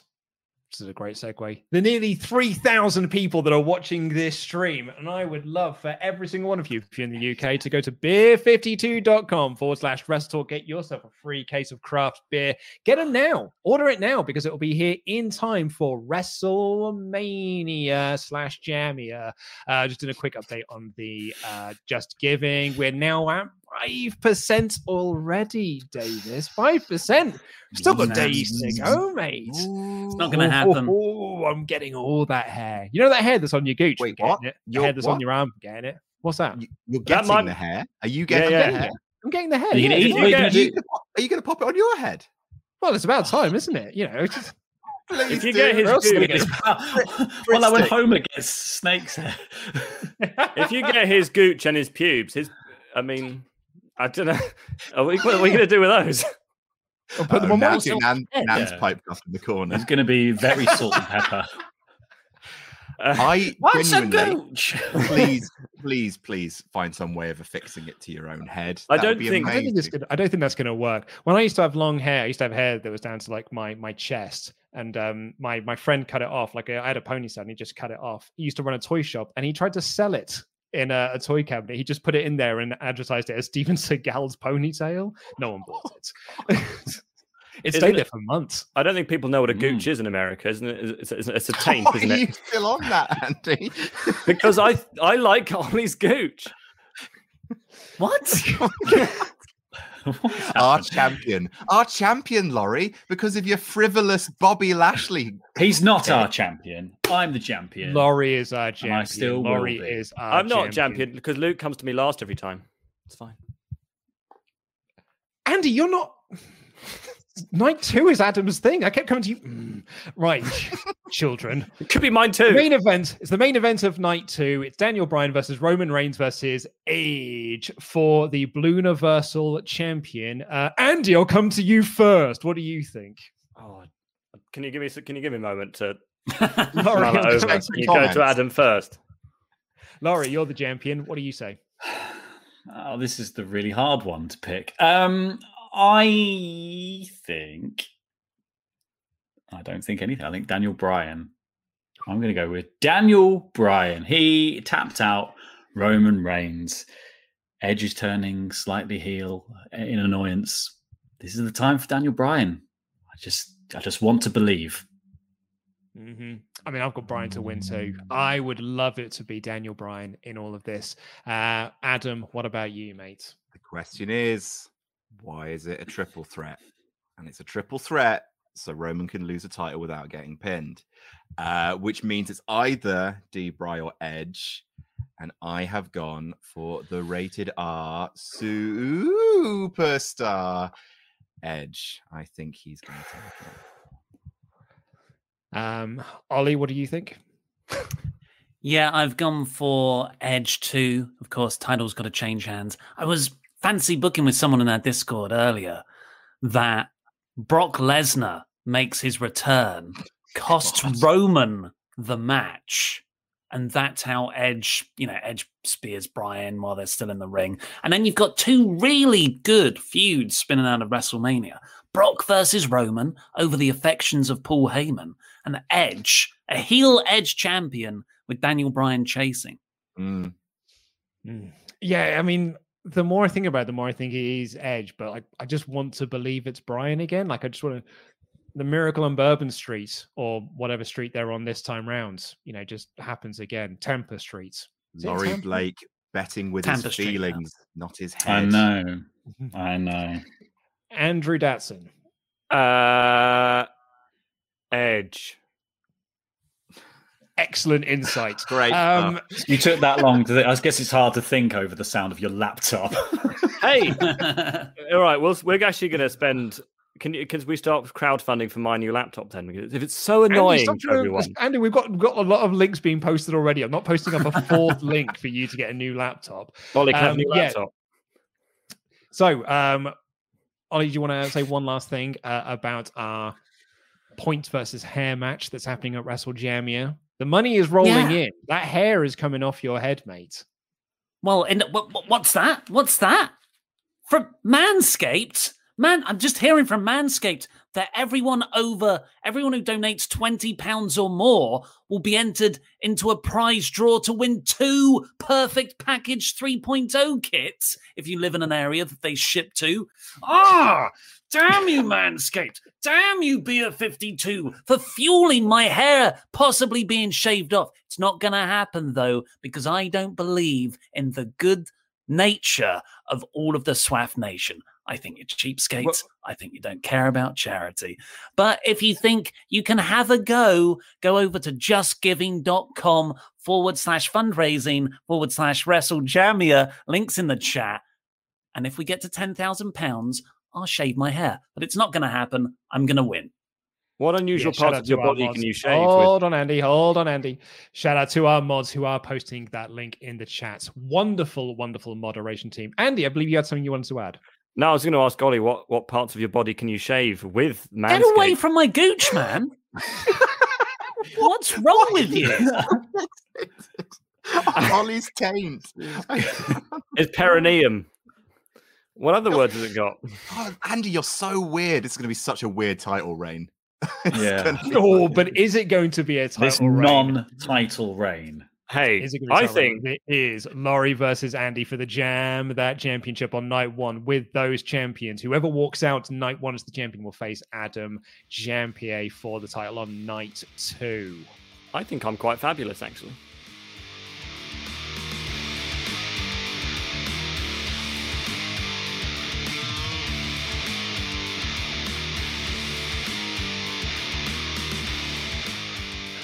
This is a great segue. The nearly 3,000 people that are watching this stream. And I would love for every single one of you, if you're in the UK, to go to beer52.com forward slash WrestleTalk. Get yourself a free case of craft beer. Get them now. Order it now because it will be here in time for WrestleMania slash Jamia. Uh, just doing a quick update on the uh, Just Giving. We're now at 5% already, Davis. 5%. Still got days to go, mate. It's not gonna happen. Oh, I'm getting all that hair. You know that hair that's on your gooch? Wait, what? It? The Your hair that's on your arm, I'm getting it. What's that? You're That getting might- the hair. Are you Yeah, getting yeah, the hair? I'm getting the hair. Are you yeah, gonna- yeah. are you gonna do- going to pop it on your head? Well, it's about time, isn't it? You know, it's just... If you get his Where else are gooch, well, like when Homer gets snakes if you get his gooch and his pubes, his I mean, I don't know. Are we, what are we going to do with those? I'll put them on my Nan's, gooch. Nan, Nan's Yeah. piped up in the corner. It's going to be very salt and pepper. I What's a genuinely, gooch? please, please, please find some way of affixing it to your own head. I don't think- I don't think gonna, I don't think that's going to work. When I used to have long hair, I used to have hair that was down to like my my chest, and um, my my friend cut it off. Like I had a ponytail, and he just cut it off. He used to run a toy shop, and he tried to sell it in a, a toy cabinet. He just put it in there and advertised it as Steven Seagal's ponytail. No one bought it. it Isn't stayed it- there for months. I don't think people know what a mm. gooch is in America, isn't it? It's, it's, it's a taint, Why isn't are you it? still on that, Andy? Because I I like Ollie's gooch. What? our champion, our champion, Laurie, because of your frivolous Bobby Lashley. He's not our champion. I'm the champion. Laurie is our champion. I still will Laurie be. is our I'm not champion because Luke comes to me last every time. It's fine. Andy, you're not. Night two is Adam's thing. I kept coming to you. Mm. Right, children. It could be mine The too. main event is the main event of night two. It's Daniel Bryan versus Roman Reigns versus Edge for the Blue Universal Champion. Uh, Andy, I'll come to you first. What do you think? Oh, can you give me can you give me a moment to Laurie, it over? Can You go to Adam first. Laurie, you're the champion. What do you say? Oh, this is the really hard one to pick. Um, I think. I don't think anything. I think Daniel Bryan. I'm going to go with Daniel Bryan. He tapped out Roman Reigns. Edge is turning slightly heel in annoyance. This is the time for Daniel Bryan. I just, I just want to believe. hmm I mean, I've got Bryan to win too. I would love it to be Daniel Bryan in all of this. Uh, Adam, what about you, mate? The question is, why is it a triple threat? And it's a triple threat, so Roman can lose a title without getting pinned, uh, which means it's either D. Bry or Edge. And I have gone for the rated R superstar Edge. I think he's going to take it. Um, Ollie, what do you think? Yeah, I've gone for Edge too. Of course, title's got to change hands. I was fancy booking with someone in our Discord earlier that Brock Lesnar makes his return, costs Roman the match. And that's how Edge, you know, Edge spears Bryan while they're still in the ring. And then you've got two really good feuds spinning out of WrestleMania Brock versus Roman over the affections of Paul Heyman, and Edge, a heel Edge champion with Daniel Bryan chasing. Mm. Yeah, I mean, the more I think about it, the more I think it is Edge, but I, I just want to believe it's Bryan again. Like, I just want to. The miracle on Bourbon Street or whatever street they're on this time round, you know, just happens again. Tampa Street. Is Laurie Tampa? Blake betting with Tampa his Street, yeah. feelings, not his head. I know. I know. Andrew Datson. Uh, Edge. Excellent insight. Great. Um, You took that long. To I guess it's hard to think over the sound of your laptop. Hey, all right. Well, we're actually going to spend. Can you? Can we start crowdfunding for my new laptop then? Because if it's so annoying stop to everyone, Andy, we've got we've got a lot of links being posted already. I'm not posting up a fourth link for you to get a new laptop. Ollie can have a Um, new yeah. So, um, Ollie, do you want to say one last thing uh, about our point versus hair match that's happening at WrestleJamia? The money is rolling Yeah. in. That hair is coming off your head, mate. Well, and what, what- what's that? What's that? From Manscaped? Man, I'm just hearing from Manscaped that everyone over, everyone who donates £20 or more will be entered into a prize draw to win two perfect package 3.0 kits if you live in an area that they ship to. Ah, damn you, Manscaped. Damn you, Beer 52, for fueling my hair possibly being shaved off. It's not going to happen, though, because I don't believe in the good nature of all of the SWAF nation. I think you're cheapskates. I think you don't care about charity. But if you think you can have a go, go over to justgiving.com forward slash fundraising forward slash WrestleJamia. Links in the chat. And if we get to £10,000, I'll shave my hair. But it's not going to happen. I'm going to win. What unusual Yeah, parts of your body mods. can you shave with? Hold on, Andy. Hold on, Andy. Shout out to our mods who are posting that link in the chat. Wonderful, wonderful moderation team. Andy, I believe you had something you wanted to add. No, I was going to ask Ollie what, what parts of your body can you shave with Manscaped? Get away from my gooch, man. What's wrong with you? Ollie's taint. It's perineum. What other words has it got? God, Andy, you're so weird. It's going to be such a weird title reign. Yeah. No, oh, but is it going to be a title This reign? non-title reign. Hey, Is it gonna be a I think it is Laurie versus Andy for the Jam, that championship on night one with those champions. Whoever walks out night one as the champion will face Adam Jampier for the title on night two. I think I'm quite fabulous, actually.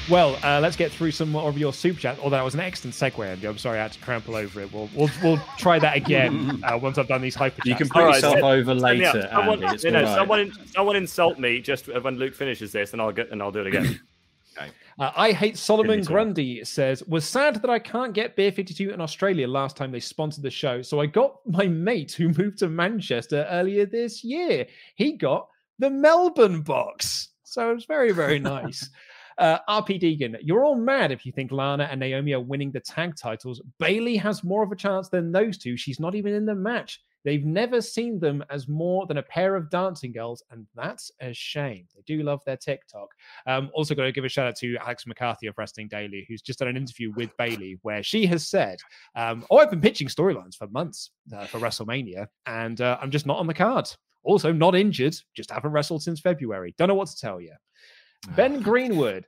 Well, uh, let's get through some more of your super chat. Oh, that was an excellent segue, Andy. I'm sorry I had to trample over it. We'll we'll, we'll try that again uh, once I've done these hyper You can put yourself so- over later, someone, Andy. It's you know, all right. someone, someone insult me just when Luke finishes this, and I'll get and I'll do it again. Uh, I hate Solomon Really sorry. Grundy says, was sad that I can't get Beer 52 in Australia last time they sponsored the show. So I got my mate who moved to Manchester earlier this year. He got the Melbourne box. So it was very, very nice. Uh, RP Deegan, you're all mad if you think Lana and Naomi are winning the tag titles. Bayley has more of a chance than those two. She's not even in the match. They've never seen them as more than a pair of dancing girls, and that's a shame. They do love their TikTok. Um, also, got to give a shout out to Alex McCarthy of Wrestling Daily, who's just done an interview with Bayley where she has said, um, "Oh, I've been pitching storylines for months uh, for WrestleMania, and uh, I'm just not on the card. Also, not injured, just haven't wrestled since February. Don't know what to tell you." Ben Greenwood,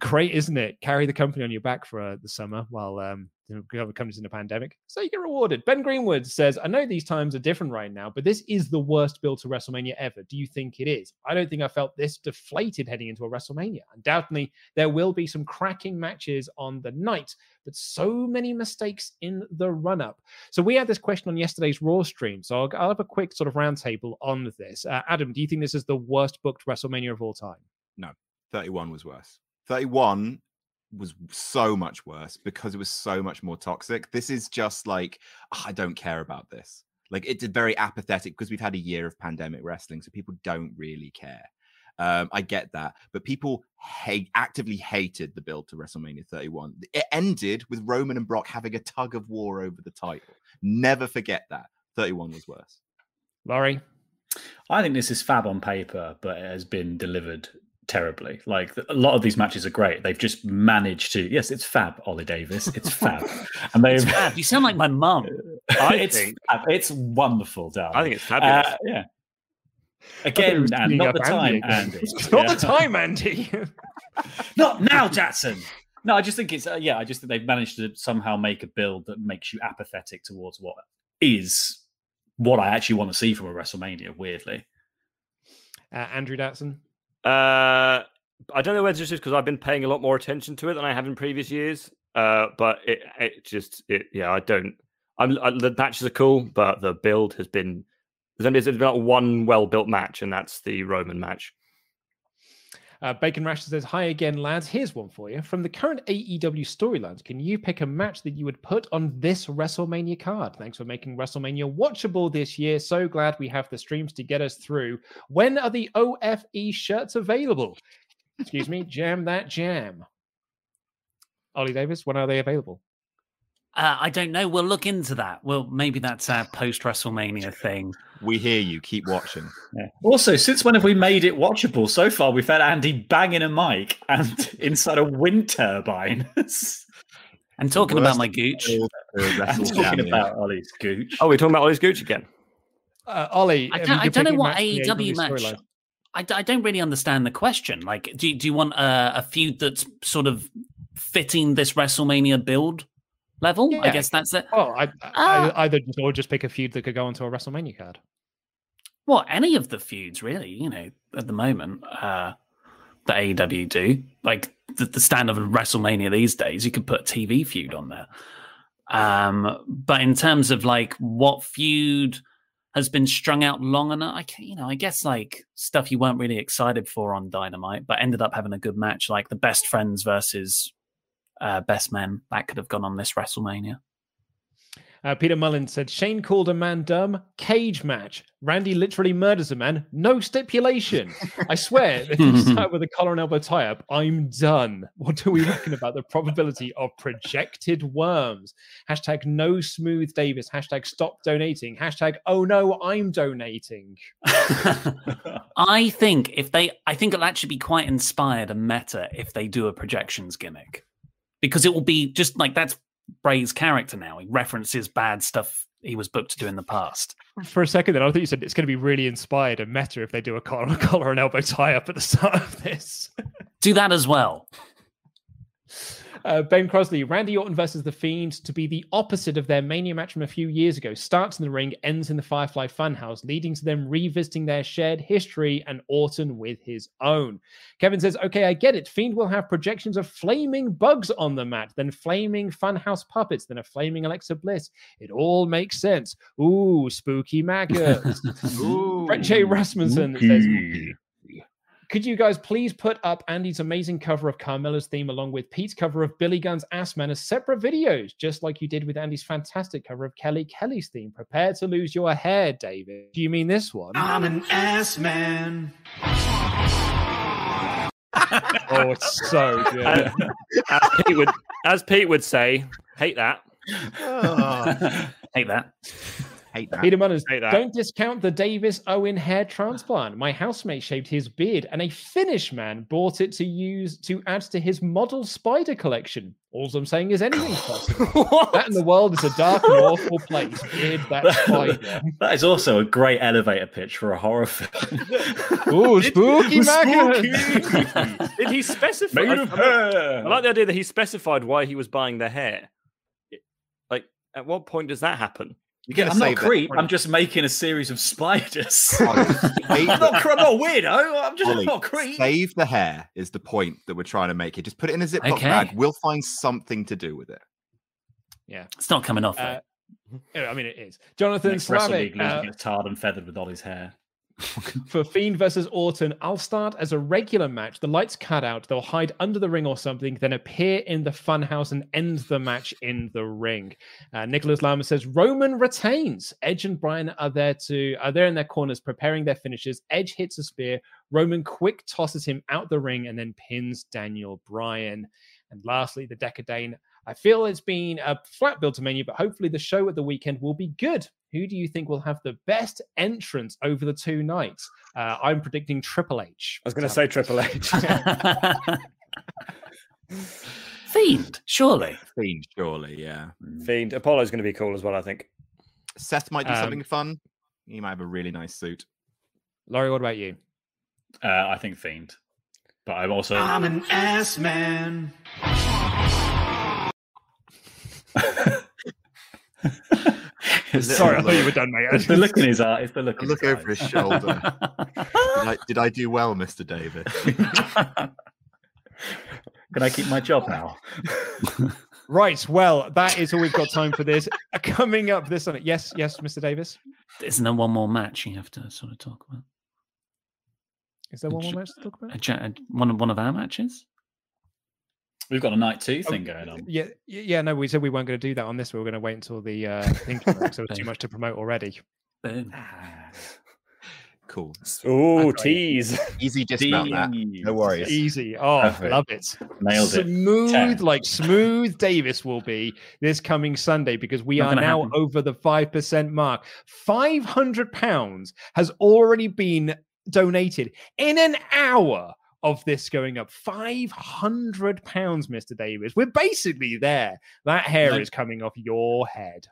great, isn't it? Carry the company on your back for uh, the summer while um, the company's in a pandemic, so you get rewarded. Ben Greenwood says, "I know these times are different right now, but this is the worst build to WrestleMania ever. Do you think it is? I don't think I felt this deflated heading into a WrestleMania. Undoubtedly, there will be some cracking matches on the night, but so many mistakes in the run-up. So we had this question on yesterday's Raw stream. So I'll, I'll have a quick sort of roundtable on this. Uh, Adam, do you think this is the worst booked WrestleMania of all time? No, 31 was worse. 31 was so much worse because it was so much more toxic. This is just like, "Ah, I don't care about this. Like, it's very apathetic because we've had a year of pandemic wrestling, so people don't really care. Um, I get that, but people hate actively hated the build to WrestleMania 31. It ended with Roman and Brock having a tug of war over the title. Never forget that. 31 was worse. Laurie? I think this is fab on paper, but it has been delivered terribly. Like a lot of these matches are great. They've just managed to. Yes, it's fab, Ollie Davis. It's fab, and they've. Fab. You sound like my mum. It's think- fab. it's wonderful, darling. I think it's fabulous. Uh, yeah. I thought it Again, was and not the time, again. Andy. It's not Yeah. the time, Andy. Not now, Jackson. No, I just think it's uh, yeah. I just think they've managed to somehow make a build that makes you apathetic towards what is what I actually want to see from a WrestleMania. Weirdly, Uh, Andrew Datson. Uh, I don't know whether it's just because I've been paying a lot more attention to it than I have in previous years. Uh, but it, it just, it, yeah, I don't. I'm I, the matches are cool, but the build has been. There's only been one well built match, and that's the Roman match. Uh, Bacon Rash says, Hi again, lads. Here's one for you. From the current AEW storylines, can you pick a match that you would put on this WrestleMania card? Thanks for making WrestleMania watchable this year. So glad we have the streams to get us through. When are the OFE shirts available? Excuse me, jam that jam. Ollie Davis, when are they available? Uh, I don't know. We'll look into that. Well, maybe that's our post WrestleMania thing. We hear you. Keep watching. Yeah. Also, since when have we made it watchable? So far, we've had Andy banging a mic and inside a wind turbine. and talking about my gooch. and talking about Ollie's gooch. Oh, we're talking about Ollie's gooch again. Uh, Ollie, I don't, I don't know what AEW match. I, I don't really understand the question. Like, do, do you want a, a feud that's sort of fitting this WrestleMania build level? Yeah. I guess that's it. Oh, I, I, either just, or just pick a feud that could go onto a WrestleMania card. Well, any of the feuds, really. You know, at the moment, uh, that AEW do, like the, the standard of WrestleMania these days, you could put a TV feud on there. Um, but in terms of like what feud has been strung out long enough, I can, you know, I guess like stuff you weren't really excited for on Dynamite, but ended up having a good match, like the Best Friends versus uh, Best Men. That could have gone on this WrestleMania. Uh, Peter Mullins said Shane called a man dumb. Cage match. Randy literally murders a man. No stipulation. I swear, if you start with a collar and elbow tie up, I'm done. What do we reckon about the probability of projected worms? Hashtag no smooth Davis. Hashtag stop donating. Hashtag oh no, I'm donating. I think if they, I think it'll actually be quite inspired and meta if they do a projections gimmick because it will be just like that's Bray's character now. He references bad stuff he was booked to do in the past. For a second, then I thought you said it's going to be really inspired and meta if they do a collar, collar and elbow tie up at the start of this. Do that as well. Uh, ben Crosley, Randy Orton versus The Fiend to be the opposite of their Mania match from a few years ago. Starts in the ring, ends in the Firefly Funhouse, leading to them revisiting their shared history and Orton with his own. Kevin says, Okay, I get it. Fiend will have projections of flaming bugs on the mat, then flaming Funhouse puppets, then a flaming Alexa Bliss. It all makes sense. Ooh, spooky maggots. Ooh. Brett J. Rasmussen says, could you guys please put up Andy's amazing cover of Carmella's theme along with Pete's cover of Billy Gunn's Ass Man as separate videos, just like you did with Andy's fantastic cover of Kelly Kelly's theme? Prepare to lose your hair, David. Do you mean this one? I'm an ass man. oh, it's so good. as, Pete would, as Pete would say, hate that. hate that. Hate that. Peter Munners, Hate that. don't discount the Davis Owen hair transplant. My housemate shaved his beard, and a Finnish man bought it to use to add to his model spider collection. All I'm saying is anything's possible. that in the world is a dark and awful place. Beard that spider. That is also a great elevator pitch for a horror film. Ooh, spooky Spooky. Did he specify? Made I, of I like- hair. I like the idea that he specified why he was buying the hair. Like, at what point does that happen? You're gonna I'm not a that creep. for- I'm just making a series of spiders. Ollie, I'm not, I'm not weirdo. I'm just Ollie, not creep. Save the hair is the point that we're trying to make. It just put it in a Ziploc Okay. bag. We'll find something to do with it. Yeah. It's not coming off. Uh, though. I mean, it is. Jonathan Slavic, uh, tarred and feathered with Ollie's hair. for Fiend versus Orton, I'll start as a regular match. The lights cut out. They'll hide under the ring or something, then appear in the funhouse and end the match in the ring. Uh, Nicholas Lama says Roman retains. Edge and Bryan are there to are there in their corners preparing their finishes. Edge hits a spear. Roman quick tosses him out the ring and then pins Daniel Bryan. And lastly, the Decadane. I feel it's been a flat build to menu, but hopefully the show at the weekend will be good. Who do you think will have the best entrance over the two nights? Uh, I'm predicting Triple H. I was going to say Triple H. Fiend, surely. Fiend, surely, yeah. Fiend. Apollo's going to be cool as well, I think. Seth might do Um, something fun. He might have a really nice suit. Laurie, what about you? Uh, I think Fiend. But I'm also. I'm an ass man. Sorry, I thought you were done, mate. It's the look in his eye. It's the look. in Look his over eyes. his shoulder. did, I, did I do well, Mr. David? Can I keep my job now? Right. Well, that is all we've got time for this. Coming up this on. Yes, yes, Mr. Davis. Isn't there one more match you have to sort of talk about? Is there one more match to talk about? A, a- one of one of our matches? We've got a night two Oh, thing going on. Yeah, yeah. No, we said we weren't going to do that on this. We were going to wait until the uh, thing came out, 'cause there was too much to promote already. Cool. Oh, tease. Easy dismount that. No worries. Easy. Oh, Perfect. love it. Nailed it. Smooth, like smooth Davis will be this coming Sunday because we Not are now happen. over the 5% mark. 500 pounds has already been donated in an hour of this going up. 500 pounds, Mr. Davis. We're basically there. That hair is coming off your head.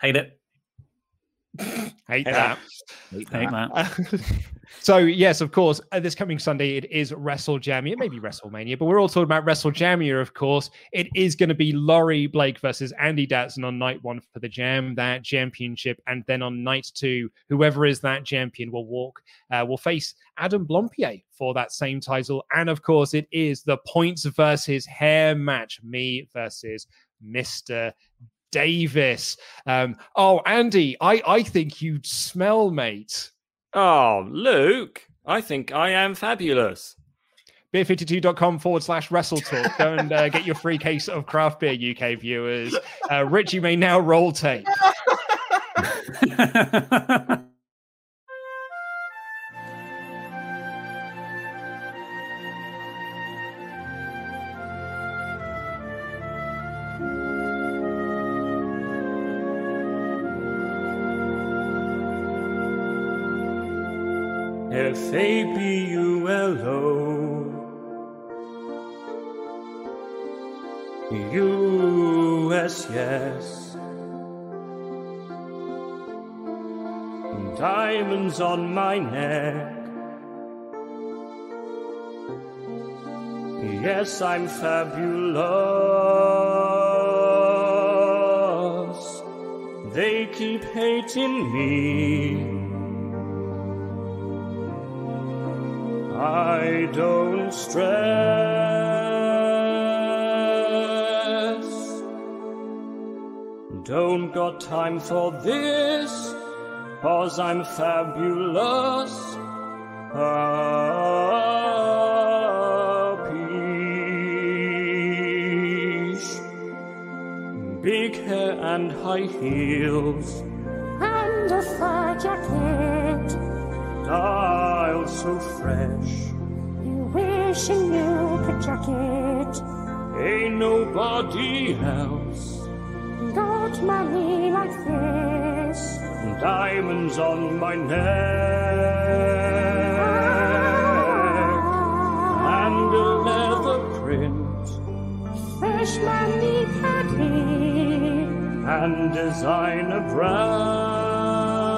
Hate it. Hate Hey, that. Hate that. so yes, of course, uh, this coming Sunday it is Wrestle WrestleJamia. It may be WrestleMania, but we're all talking about Wrestle WrestleJamia, of course. It is going to be Laurie Blake versus Andy Datson on night one for the Jam, that championship, and then on night two, whoever is that champion will walk, uh, will face Adam Blampied for that same title, and of course, it is the points versus hair match, me versus Mister Davis. Um, oh, Andy, I I think you'd smell, mate. Oh, Luke, I think I am fabulous. beer52.com forward slash wrestle talk. Go and uh, get your free case of craft beer, UK viewers. Uh, Rich, you may now roll tape. A B U L O. U S yes. Diamonds on my neck. Yes, I'm fabulous. They keep hating me. I don't stress. Don't got time for this, cause I'm fabulous. Peace. Big hair and high heels. and a fur jacket. Style so fresh. You wishing you could jack. Ain't nobody else. Got money like this. Diamonds on my neck. And a leather print. Fresh money caddy. And designer brand.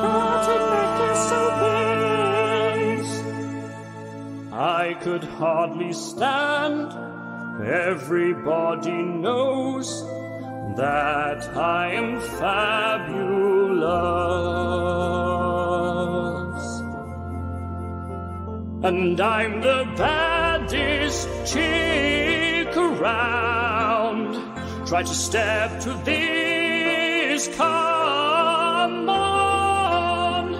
Got a necklace so big. I could hardly stand. Everybody knows that I am fabulous. And I'm the baddest chick around. Try to step to this, come on.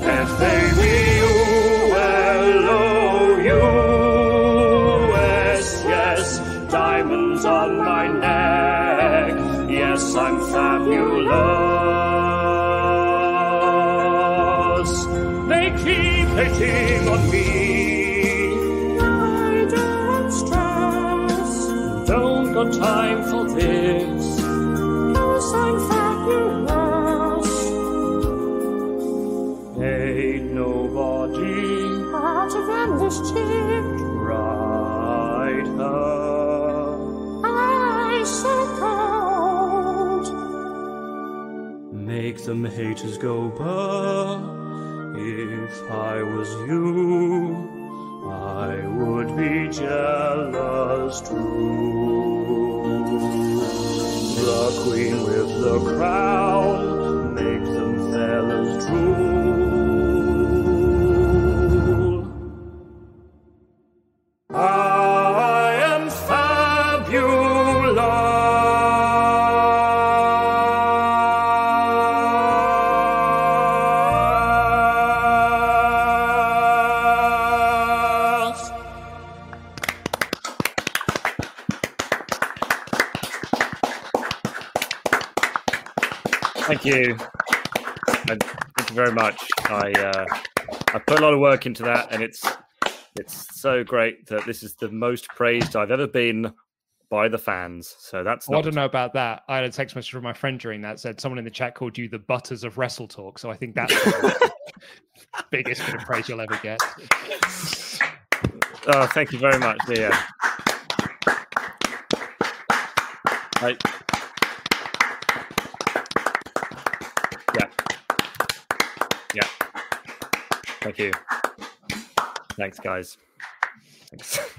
F-A-B-U-L-O-U-S, fabulous. They keep hating on me. I don't stress. Don't got time for this. Cause I'm fabulous. Ain't nobody Hotter than this chick. Make them haters go burr. If I was you, I would be jealous too. The queen with the crown, make them fellas drool. Very much. I uh, I put a lot of work into that, and it's it's so great that this is the most praised I've ever been by the fans. So that's Well, I don't know about that. I had a text message from my friend during that said someone in the chat called you the butters of Wrestle Talk. So I think that's the biggest bit of praise you'll ever get. Oh, thank you very much. Yeah. I, yeah. Yeah. Thank you. Thanks, guys. Thanks.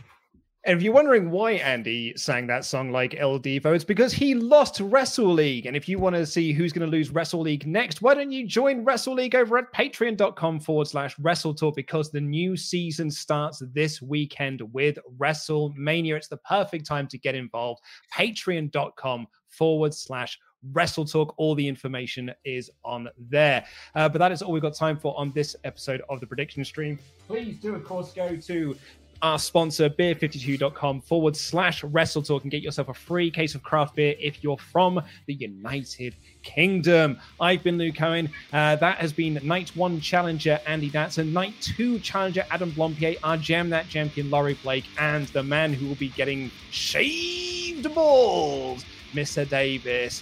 And if you're wondering why Andy sang that song like Il Divo, it's because he lost Wrestle League. And if you want to see who's going to lose Wrestle League next, why don't you join Wrestle League over at patreon.com forward slash Wrestle Talk because the new season starts this weekend with WrestleMania. It's the perfect time to get involved. Patreon.com forward slash Wrestle Talk. All the information is on there. Uh, but that is all we've got time for on this episode of the prediction stream. Please do, of course, go to our sponsor, beer52.com forward slash wrestle talk and get yourself a free case of craft beer if you're from the United Kingdom. I've been Luke Owen. Uh, that has been night one challenger Andy Datson, night two challenger Adam Blampied, our Jam That champion Laurie Blake, and the man who will be getting shaved balls, Mr. Davis.